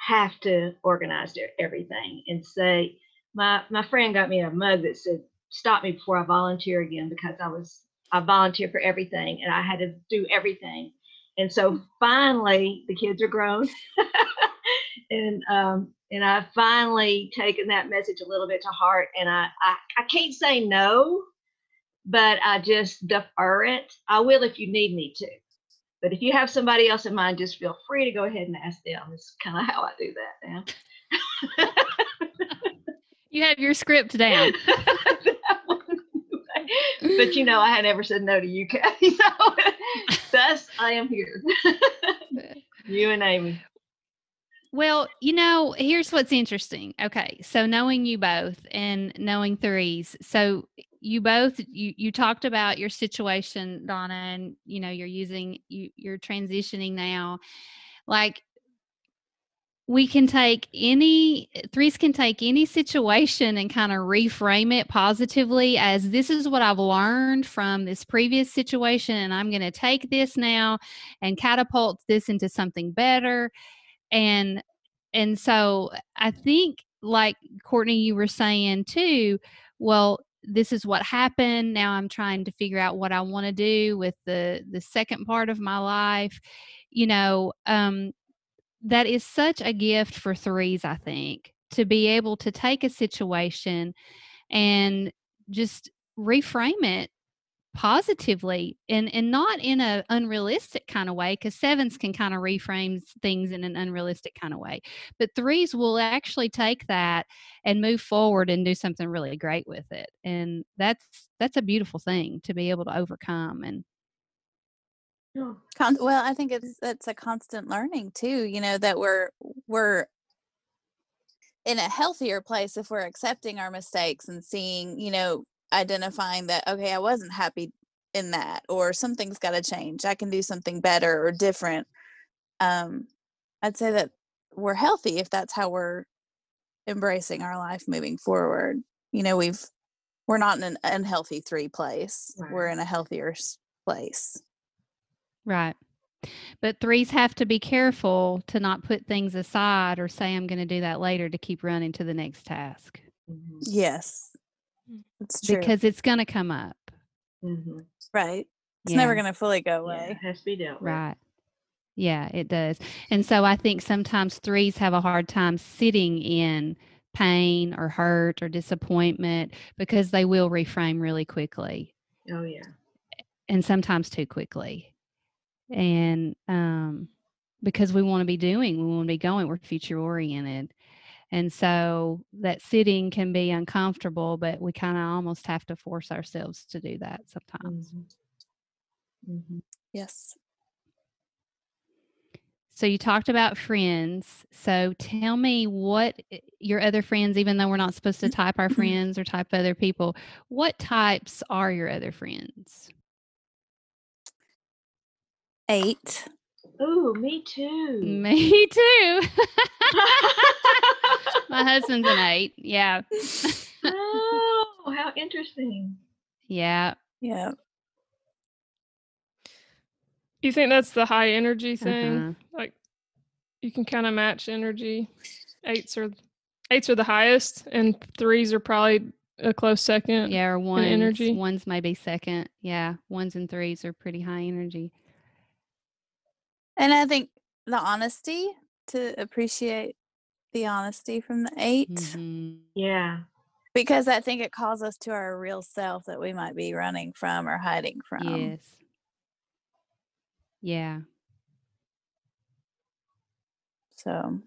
have to organize everything and say, my my friend got me a mug that said, "Stop me before I volunteer again," because I was I volunteer for everything and I had to do everything. And so finally, the kids are grown, and um, and I've finally taken that message a little bit to heart. And I, I I can't say no, but I just defer it. I will if you need me to. But if you have somebody else in mind, just feel free to go ahead and ask them. It's kind of how I do that now. You have your script down. but you know, I had never said no to you, Kathy. So thus I am here. you and Amy. Well, you know, here's what's interesting. Okay, so knowing you both and knowing threes, so you both you you talked about your situation, Donna, and you know you're using you you're transitioning now. Like we can take any threes can take any situation and kind of reframe it positively as this is what I've learned from this previous situation, and I'm going to take this now and catapult this into something better. And and so i think like courtney you were saying too well this is what happened. Now i'm trying to figure out what i want to do with the the second part of my life. You know um that is such a gift for threes i think to be able to take a situation and just reframe it positively and and not in a unrealistic kind of way because sevens can kind of reframe things in an unrealistic kind of way but threes will actually take that and move forward and do something really great with it and that's that's a beautiful thing to be able to overcome and Con- well, I think it's it's a constant learning too. You know that we're we're in a healthier place if we're accepting our mistakes and seeing, you know, identifying that okay, I wasn't happy in that, or something's got to change. I can do something better or different. Um, I'd say that we're healthy if that's how we're embracing our life moving forward. You know, we've we're not in an unhealthy three place. We're in a healthier place. Right. But threes have to be careful to not put things aside or say, I'm going to do that later to keep running to the next task Mhm. Yes. Mm. It's true. because it's going to come up. Mhm. right. It's never going to fully go Yeah, away. it has to be dealt with. Right. Yeah, it does. And so I think sometimes threes have a hard time sitting in pain or hurt or disappointment because they will reframe really quickly Oh yeah. and sometimes too quickly. And um, because we want to be doing, we want to be going, we're future oriented. And so that sitting can be uncomfortable, but we kind of almost have to force ourselves to do that sometimes. Mhm. Mhm. Yes. So you talked about friends. So tell me what your other friends, even though we're not supposed to type our friends or type other people, what types are your other friends? Eight. Ooh, me too. Me too. My husband's an eight. Yeah. oh, how interesting. Yeah. Yeah. You think that's the high energy thing? Uh-huh. Like you can kind of match energy. Eights are eights are the highest, and threes are probably a close second. Yeah. Or ones. energy. Ones maybe second. Yeah. Ones and threes are pretty high energy. And I think the honesty to appreciate the honesty from the 8 Mhm. Yeah. because I think it calls us to our real self that we might be running from or hiding from. Yes. Yeah. So,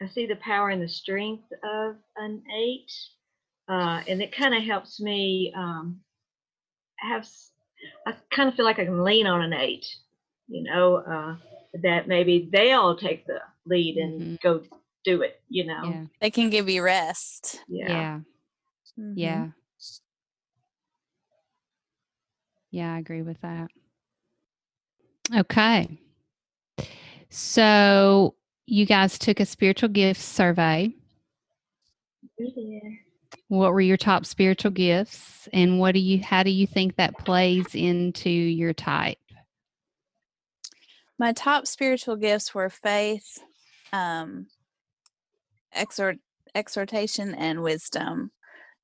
I see the power and the strength of an eight, uh, and it kind of helps me um, have. I kind of feel like I can lean on an eight, you know, uh, that maybe they'll take the lead and go do it, you know. Yeah. they can give you rest. Yeah. Yeah. Mhm. Yeah. Yeah, I agree with that. Okay. So you guys took a spiritual gifts survey. We did. What were your top spiritual gifts and what do you how do you think that plays into your type? My top spiritual gifts were faith, um, exhort, exhortation, and wisdom.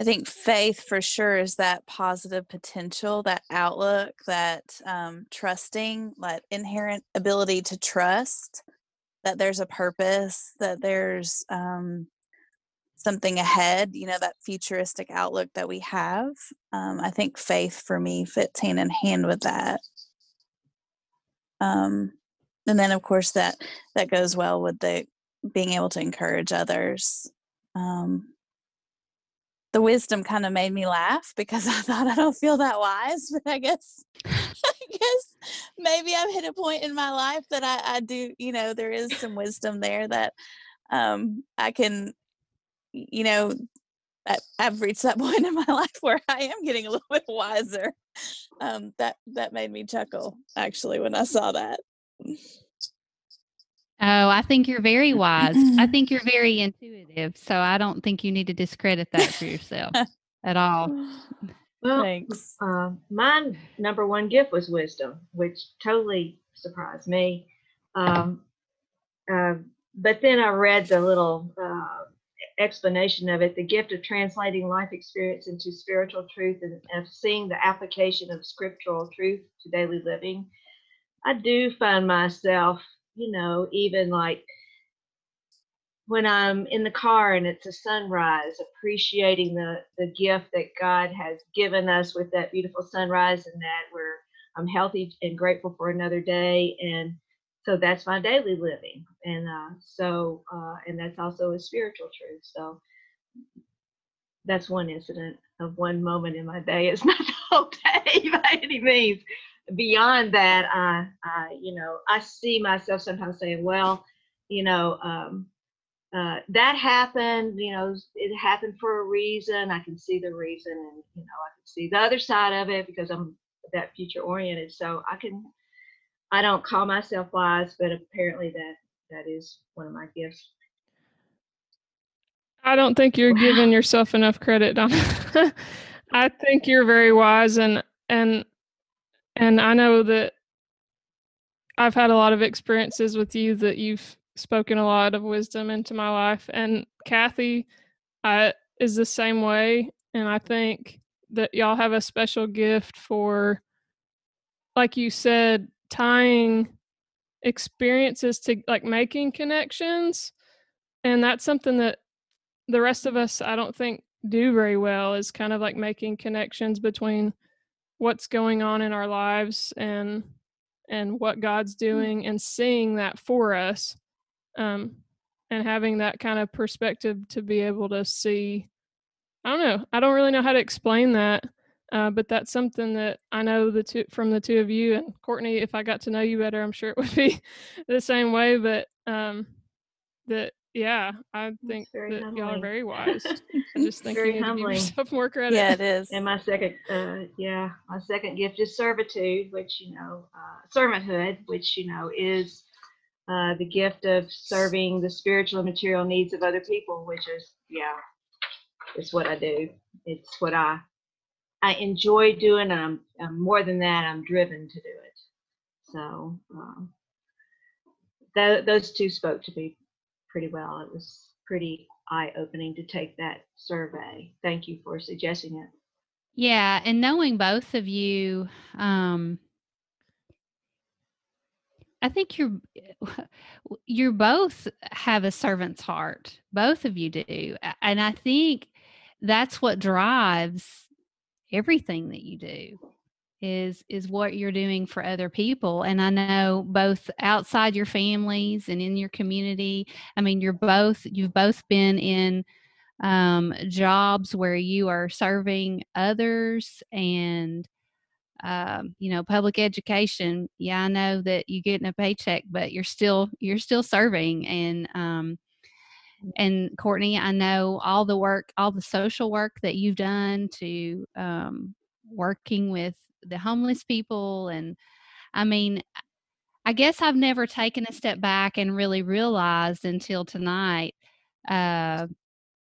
I think faith for sure is that positive potential, that outlook, that um, trusting, that inherent ability to trust that there's a purpose, that there's um, something ahead, you know, that futuristic outlook that we have. Um, I think faith for me fits hand in hand with that. Um, and then of course that that goes well with the being able to encourage others. Um, the wisdom kind of made me laugh because I thought I don't feel that wise, but I guess I guess maybe I've hit a point in my life that I, I do, you know, there is some wisdom there that um, I can, you know, I, I've reached that point in my life where I am getting a little bit wiser. Um, that that made me chuckle actually when I saw that. Oh, I think you're very wise. I think you're very intuitive. So I don't think you need to discredit that for yourself at all. Well, Thanks. uh, my number one gift was wisdom, which totally surprised me. Um, uh, but then I read the little uh, explanation of it the gift of translating life experience into spiritual truth and of seeing the application of scriptural truth to daily living. I do find myself, you know, even like when I'm in the car and it's a sunrise, appreciating the the gift that God has given us with that beautiful sunrise, and that we're I'm healthy and grateful for another day, and so that's my daily living, and uh, so uh, and that's also a spiritual truth. So that's one incident of one moment in my day. It's not the whole day by any means. Beyond that, I, I you know I see myself sometimes saying, well, you know. Um, uh, that happened, you know, it happened for a reason. I can see the reason and, you know, I can see the other side of it because I'm that future oriented. So I can, I don't call myself wise, but apparently that, that is one of my gifts. I don't think you're Wow. giving yourself enough credit, Donna. I think you're very wise and and and I know that I've had a lot of experiences with you that you've spoken a lot of wisdom into my life. And Kathy I, is the same way. And I think that y'all have a special gift for, like you said, tying experiences to like making connections. And that's something that the rest of us, I don't think, do very well is kind of like making connections between what's going on in our lives and and what God's mm. doing and seeing that for us um and having that kind of perspective to be able to see I don't know. I don't really know how to explain that. Uh, but that's something that I know the two from the two of you and Courtney. If I got to know you better, I'm sure it would be the same way. But um, that yeah, I think that humbling. y'all are very wise. I just think very you need humbling. to give yourself more credit. Yeah, it is. And my second, uh, yeah, my second gift is servitude, which you know, uh, servanthood, which you know is uh, the gift of serving the spiritual and material needs of other people, which is yeah, it's what I do. It's what I I enjoy doing. I'm, I'm more than that. I'm driven to do it. So um, th- those two spoke to me pretty well. It was pretty eye opening to take that survey. Thank you for suggesting it. Yeah, and knowing both of you, um, I think you're you're both have a servant's heart. Both of you do, and I think that's what drives everything that you do is is what you're doing for other people and i know both outside your families and in your community i mean you're both you've both been in um, jobs where you are serving others and um, you know public education yeah i know that you're getting a paycheck but you're still you're still serving and um, and Courtney, I know all the work, all the social work that you've done to um, working with the homeless people. And I mean, I guess I've never taken a step back and really realized until tonight uh,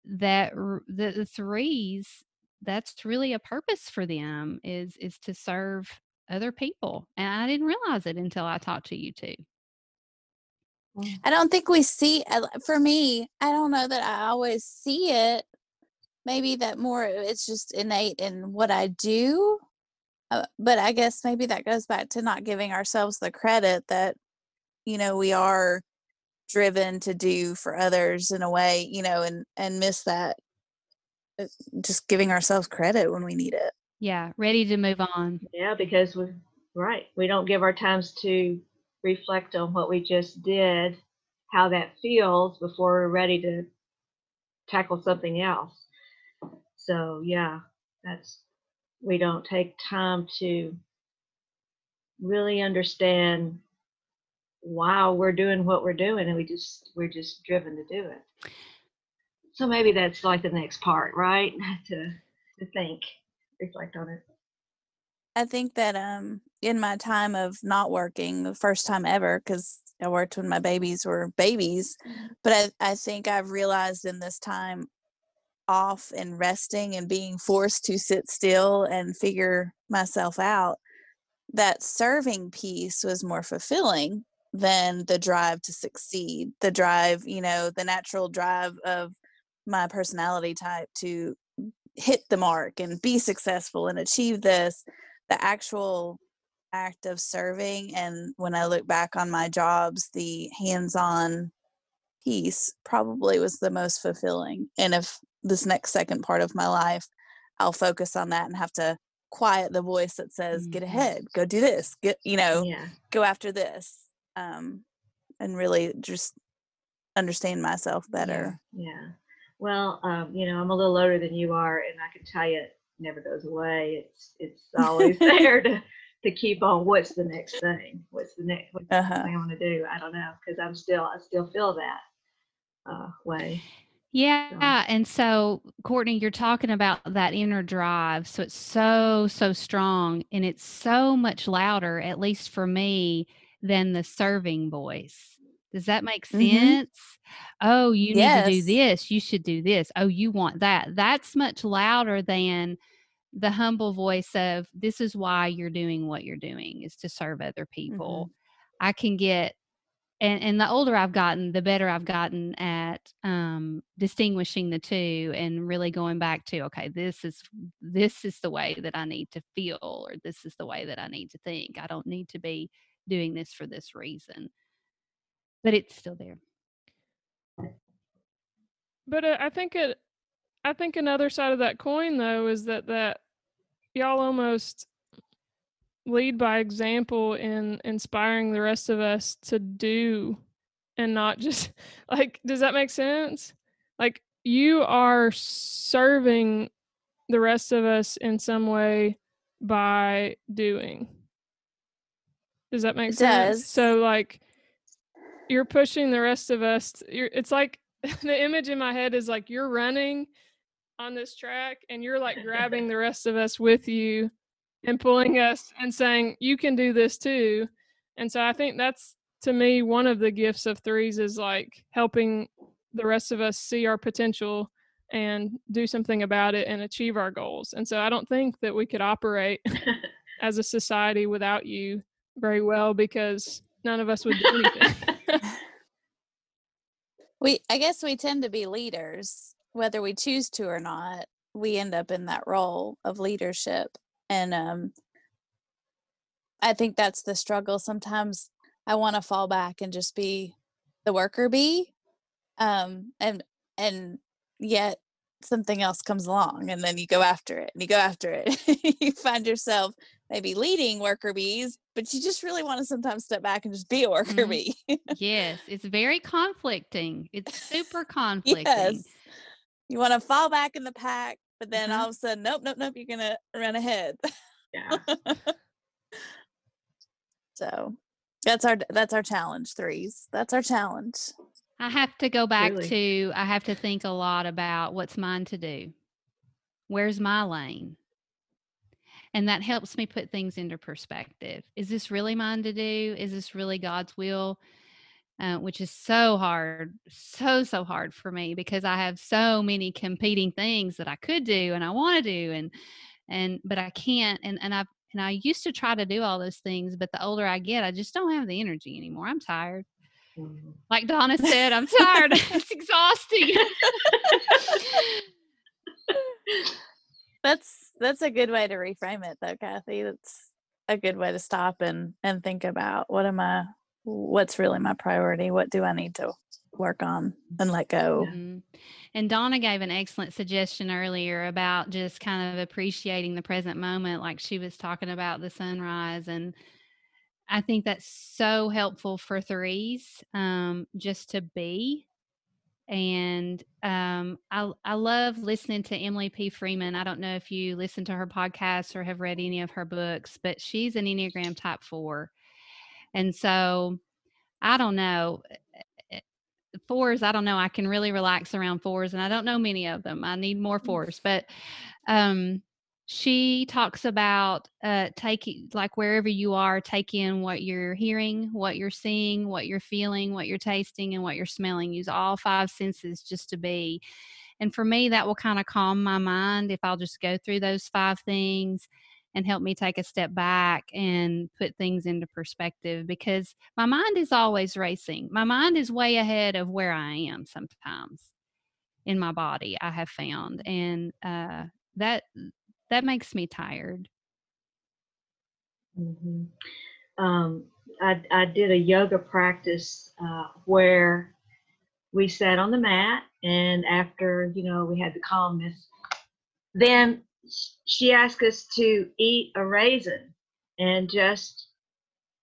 that the, the threes, that's really a purpose for them is is to serve other people. And I didn't realize it until I talked to you two. Mm. I don't think we see for me, I don't know that I always see it. Maybe that more it's just innate in what I do. Uh, but I guess maybe that goes back to not giving ourselves the credit that you know we are driven to do for others in a way, you know, and and miss that uh, just giving ourselves credit when we need it. Yeah, ready to move on. Yeah, because we right, we don't give our times to reflect on what we just did, how that feels before we're ready to tackle something else. So, yeah, that's, we don't take time to really understand why we're doing what we're doing and we just, we're just driven to do it. So maybe that's like the next part, right? to, to think, reflect on it. I think that um in my time of not working, the first time ever, because I worked when my babies were babies, mm-hmm. but I, I think I've realized in this time off and resting and being forced to sit still and figure myself out that serving piece was more fulfilling than the drive to succeed the drive you know the natural drive of my personality type to hit the mark and be successful and achieve this. The actual act of serving and when i look back on my jobs the hands-on piece probably was the most fulfilling. And if this next second part of my life i'll focus on that and have to quiet the voice that says mm-hmm. get ahead go do this get you know yeah. go after this um and really just understand myself better yeah, yeah. well um you know i'm a little older than you are and i can tell you it never goes away. It's it's always there to to keep on. What's the next thing? What's the next what's uh-huh. the thing I want to do? I don't know because I'm still I still feel that uh, way. Yeah. And so, Courtney, you're talking about that inner drive. So it's so, so strong and it's so much louder, at least for me, than the serving voice. Does that make mm-hmm. sense? Mm-hmm. Oh, you need to do this. You should do this. Oh, you want that. That's much louder than the humble voice of this is why you're doing what you're doing is to serve other people. I can get and and the older I've gotten, the better I've gotten at um, distinguishing the two and really going back to okay, this is this is the way that I need to feel, or this is the way that I need to think. I don't need to be doing this for this reason, but it's still there. But uh, I think it, I think another side of that coin though is that that y'all almost lead by example in inspiring the rest of us to do and not just like does that make sense? Like you are serving the rest of us in some way by doing. Does that make It sense? Does. so like you're pushing the rest of us t- you're, it's like the image in my head is like you're running on this track and you're like grabbing the rest of us with you and pulling us and saying you can do this too. And so i think that's to me one of the gifts of threes is like helping the rest of us see our potential and do something about it and achieve our goals. And so i don't think that we could operate as a society without you very well because none of us would do anything. We i guess we tend to be leaders whether we choose to or not we end up in that role of leadership and um i think that's the struggle sometimes i want to fall back and just be the worker bee um and and yet something else comes along and then you go after it and you go after it you find yourself maybe leading worker bees but you just really want to sometimes step back and just be a worker Mhm. bee yes, it's very conflicting. It's super conflicting. Yes. You want to fall back in the pack, but then Mhm. all of a sudden, nope, nope, nope, you're going to run ahead. yeah. So that's our that's our challenge threes. That's our challenge. I have to go back Really? to I have to think a lot about what's mine to do. Where's my lane? And that helps me put things into perspective. Is this really mine to do? Is this really God's will? Uh, which is so hard, so, so hard for me because I have so many competing things that I could do and I want to do and and but I can't and and I've and I used to try to do all those things, but the older I get, I just don't have the energy anymore. I'm tired. Mhm. Like Donna said, I'm tired. it's exhausting. That's that's a good way to reframe it though, Kathy. That's a good way to stop and and think about what am I what's really my priority? What do I need to work on and let go? Mhm. And Donna gave an excellent suggestion earlier about just kind of appreciating the present moment, like she was talking about the sunrise. And I think that's so helpful for threes, um, just to be. And um, I, I love listening to Emily P. Freeman. I don't know if you listen to her podcast or have read any of her books, but she's an Enneagram type four. And so I don't know eh, fours i don't know i can really relax around fours and i don't know many of them i need more fours but um she talks about uh taking like wherever you are take in what you're hearing what you're seeing what you're feeling what you're tasting and what you're smelling use all five senses just to be. And for me that will kind of calm my mind if i'll just go through those five things and help me take a step back and put things into perspective because my mind is always racing. My mind is way ahead of where I am sometimes in my body, I have found. And uh, that that makes me tired. hmm Um, I, I did a yoga practice uh, where we sat on the mat, and after you know we had the calmness, then she asked us to eat a raisin and just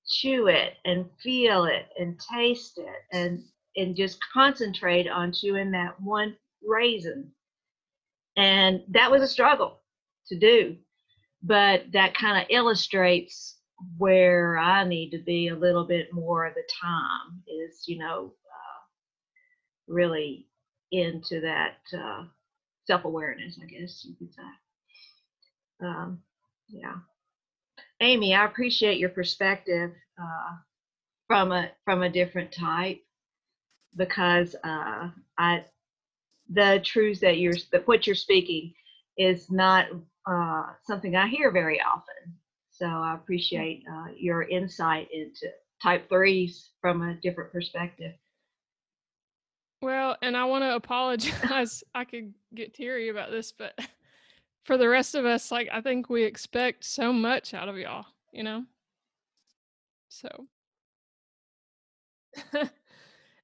chew it and feel it and taste it and and just concentrate on chewing that one raisin. And that was a struggle to do but that kind of illustrates where I need to be a little bit more of the time is, you know, uh, really into that uh, self awareness, I guess you could say. Um, yeah. Amy, I appreciate your perspective uh, from a from a different type because uh, I the truths that you're that what you're speaking is not uh, something I hear very often. So I appreciate uh, your insight into type threes from a different perspective. Well, and I want to apologize. I could get teary about this, but for the rest of us, like I think we expect so much out of y'all, you know? So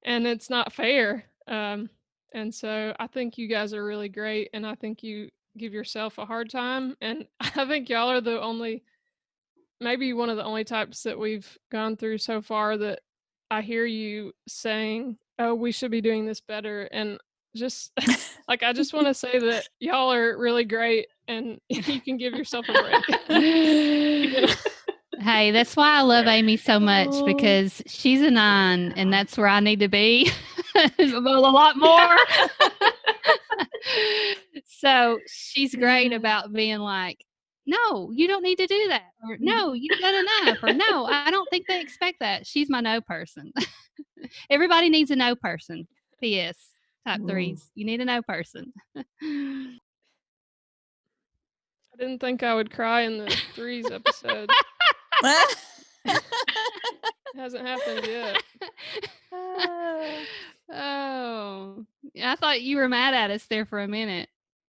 and it's not fair. Um and so I think you guys are really great and I think you give yourself a hard time and I think y'all are the only maybe one of the only types that we've gone through so far that I hear you saying oh, we should be doing this better. And just like, I just want to say that y'all are really great and you can give yourself a break. Hey, that's why I love Amy so much oh. because she's a nine and that's where I need to be a lot more. so she's great about being like, no, you don't need to do that. Or mm. no, you've done enough. Or no, I don't think they expect that. She's my no person. Everybody needs a no person. P.S. Type mm. threes. You need a no person. I didn't think I would cry in the threes episode. it hasn't happened yet. oh, I thought you were mad at us there for a minute.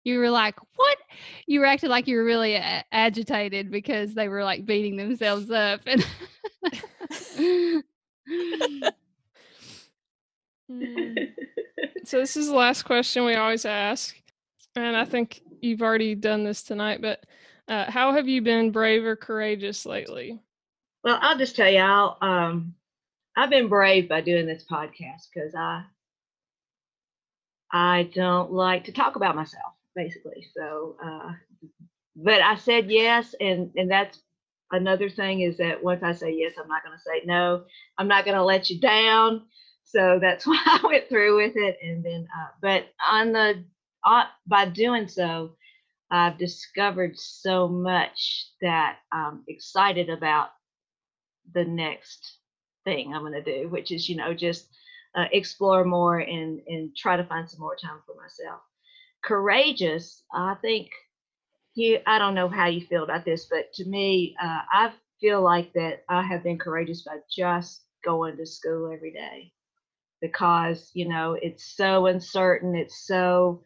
You were like, "What?" You were acting like you were really a- agitated because they were like beating themselves up. And Mm. so this is the last question we always ask, and I think you've already done this tonight. But uh, how have you been brave or courageous lately? Well, I'll just tell you, I'll, um, I've been brave by doing this podcast because I I don't like to talk about myself, basically. So, uh, but I said yes, and and that's another thing is that once I say yes, I'm not going to say no. I'm not going to let you down so that's why I went through with it. And then, uh, but on the uh, by doing so, I've discovered so much that I'm excited about the next thing I'm going to do, which is you know just uh, explore more and and try to find some more time for myself. Courageous, I think you. I don't know how you feel about this, but to me, uh, I feel like that I have been courageous by just going to school every day because you know it's so uncertain it's so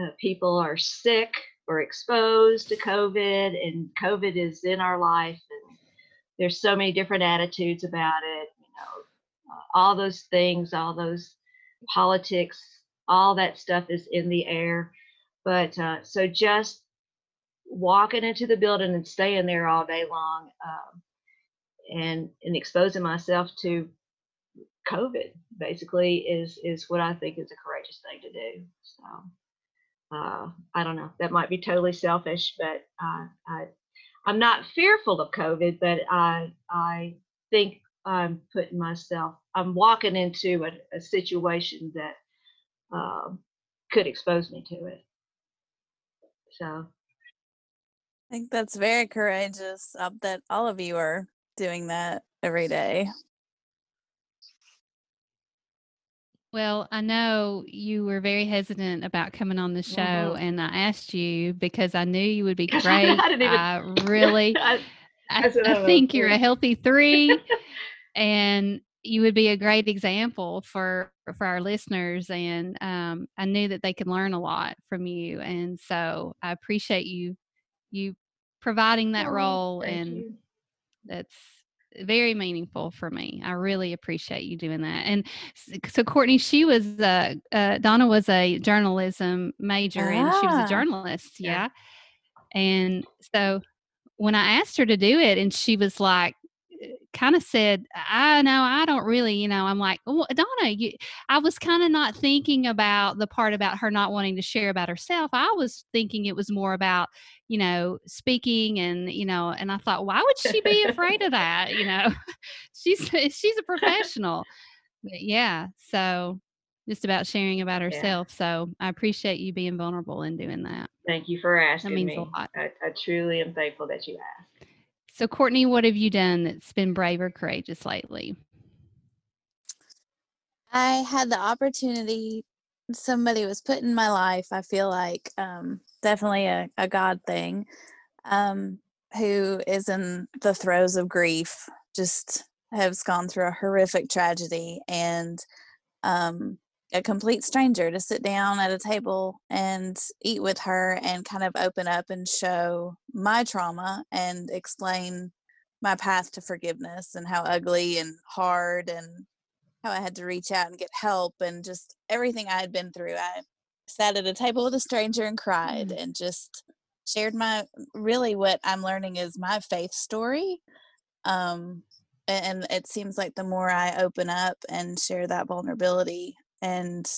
uh, people are sick or exposed to covid and covid is in our life and there's so many different attitudes about it you know uh, all those things all those politics all that stuff is in the air. But uh, so just walking into the building and staying there all day long um, and and exposing myself to COVID basically is is what I think is a courageous thing to do. So uh, I don't know. That might be totally selfish, but uh, I I'm not fearful of COVID, but I I think I'm putting myself I'm walking into a, a situation that um, could expose me to it. So I think that's very courageous uh, that all of you are doing that every day. Well, I know you were very hesitant about coming on the show, mm-hmm. and I asked you because I knew you would be great. I, even, I really, I, I, I think you're a healthy three, and you would be a great example for for our listeners. And um, I knew that they could learn a lot from you, and so I appreciate you you providing that oh, role, and you. that's very meaningful for me. I really appreciate you doing that. And so, Courtney, she was uh, uh Donna was a journalism major, ah. and she was a ah. journalist. Yeah. yeah. And so, when I asked her to do it, and she was like, kind of said, I know I don't really, you know, I'm like, well, Donna, you, I was kind of not thinking about the part about her not wanting to share about herself. I was thinking it was more about, you know, speaking and, you know, and I thought, why would she be afraid of that? You know, she's, she's a professional. But yeah. So just about sharing about herself. Yeah. So I appreciate you being vulnerable and doing that. Thank you for asking that means me. A lot. I, I truly am thankful that you asked. So, Courtney, what have you done that's been brave or courageous lately? I had the opportunity, somebody was put in my life, I feel like um, definitely a, a God thing, um, who is in the throes of grief, just has gone through a horrific tragedy and um, a complete stranger to sit down at a table and eat with her and kind of open up and show my trauma and explain my path to forgiveness and how ugly and hard and how I had to reach out and get help and just everything I had been through. I sat at a table with a stranger and cried mm. and just shared my really what I'm learning is my faith story. Um, and it seems like the more I open up and share that vulnerability, and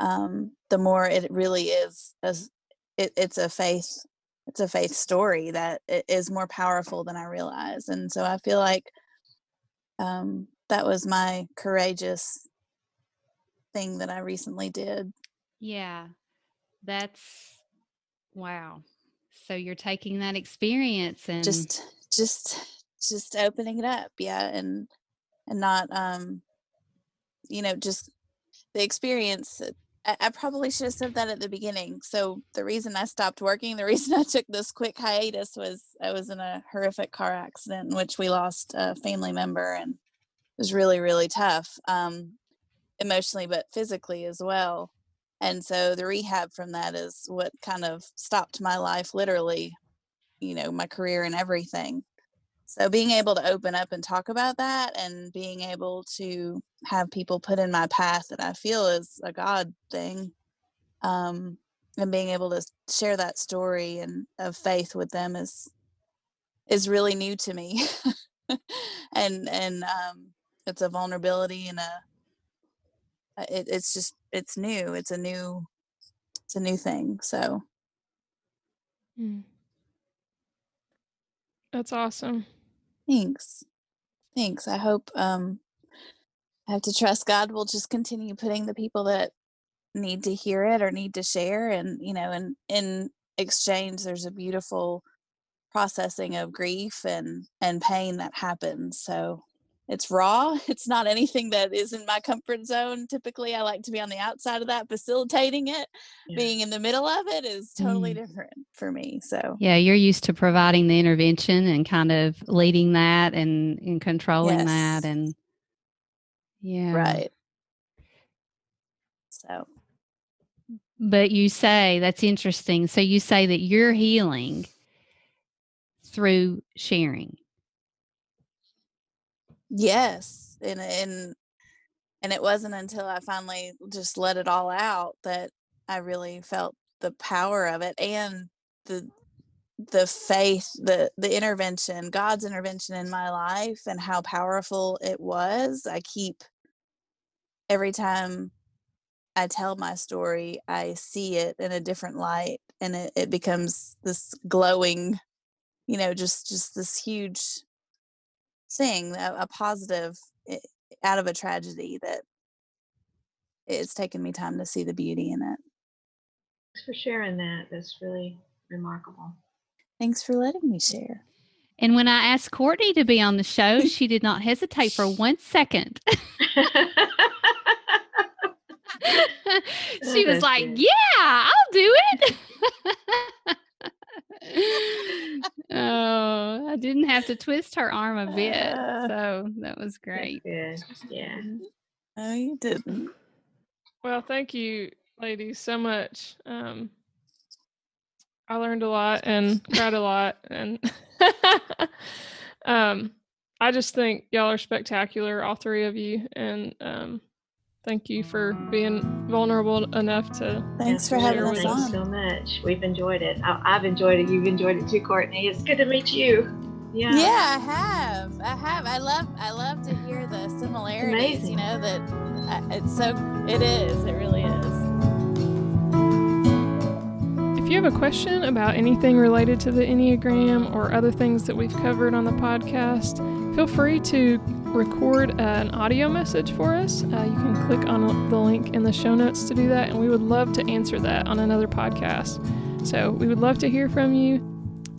um, the more it really is as it, it's a faith it's a faith story that is more powerful than I realize. And so I feel like um, that was my courageous thing that I recently did. Yeah, that's wow. So you're taking that experience and just, just, just opening it up, yeah, and and not, um, you know, just the experience I, probably should have said that at the beginning. So the reason I stopped working, the reason I took this quick hiatus was I was in a horrific car accident in which we lost a family member and it was really, really tough, um, emotionally, but physically as well. And so the rehab from that is what kind of stopped my life, literally, you know, my career and everything so being able to open up and talk about that and being able to have people put in my path that i feel is a god thing um, and being able to share that story and of faith with them is is really new to me. And and um, it's a vulnerability and a it, it's just it's new it's a new it's a new thing so. Mm. that's awesome Thanks. Thanks. I hope um I have to trust God will just continue putting the people that need to hear it or need to share and you know and in exchange there's a beautiful processing of grief and and pain that happens. So it's raw. It's not anything that is in my comfort zone. Typically, I like to be on the outside of that, facilitating it. Yeah. Being in the middle of it is totally mm. different for me. So, yeah, you're used to providing the intervention and kind of leading that and, and controlling yes. that. And yeah. Right. So, but you say that's interesting. So, you say that you're healing through sharing. Yes. And and and it wasn't until I finally just let it all out that I really felt the power of it and the the faith, the the intervention, God's intervention in my life and how powerful it was. I keep every time I tell my story, I see it in a different light and it, it becomes this glowing, you know, just just this huge thing, a, a positive eh, out of a tragedy that it's taken me time to see the beauty in it. Thanks for sharing that. That's really remarkable. Thanks for letting me share. And when I asked Courtney to be on the show, she did not hesitate for one second. she was like, Yeah, I'll do it. oh, I didn't have to twist her arm a bit. So that was great. Good. Yeah. No, you didn't. Well, thank you, ladies, so much. Um, I learned a lot and cried a lot. And um, I just think y'all are spectacular, all three of you. And um, Thank you for being vulnerable enough to. Thanks for having us on. so much. We've enjoyed it. I, have enjoyed it. You've enjoyed it too, Courtney. It's good to meet you. Yeah. Yeah, I have. I have. I love. I love to hear the similarities. You know that uh, it's so. It is. It really is. If you have a question about anything related to the Enneagram or other things that we've covered on the podcast, feel free to record an audio message for us. Uh, you can click on the link in the show notes to do that, and we would love to answer that on another podcast. So we would love to hear from you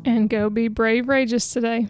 and go be brave, rageous today.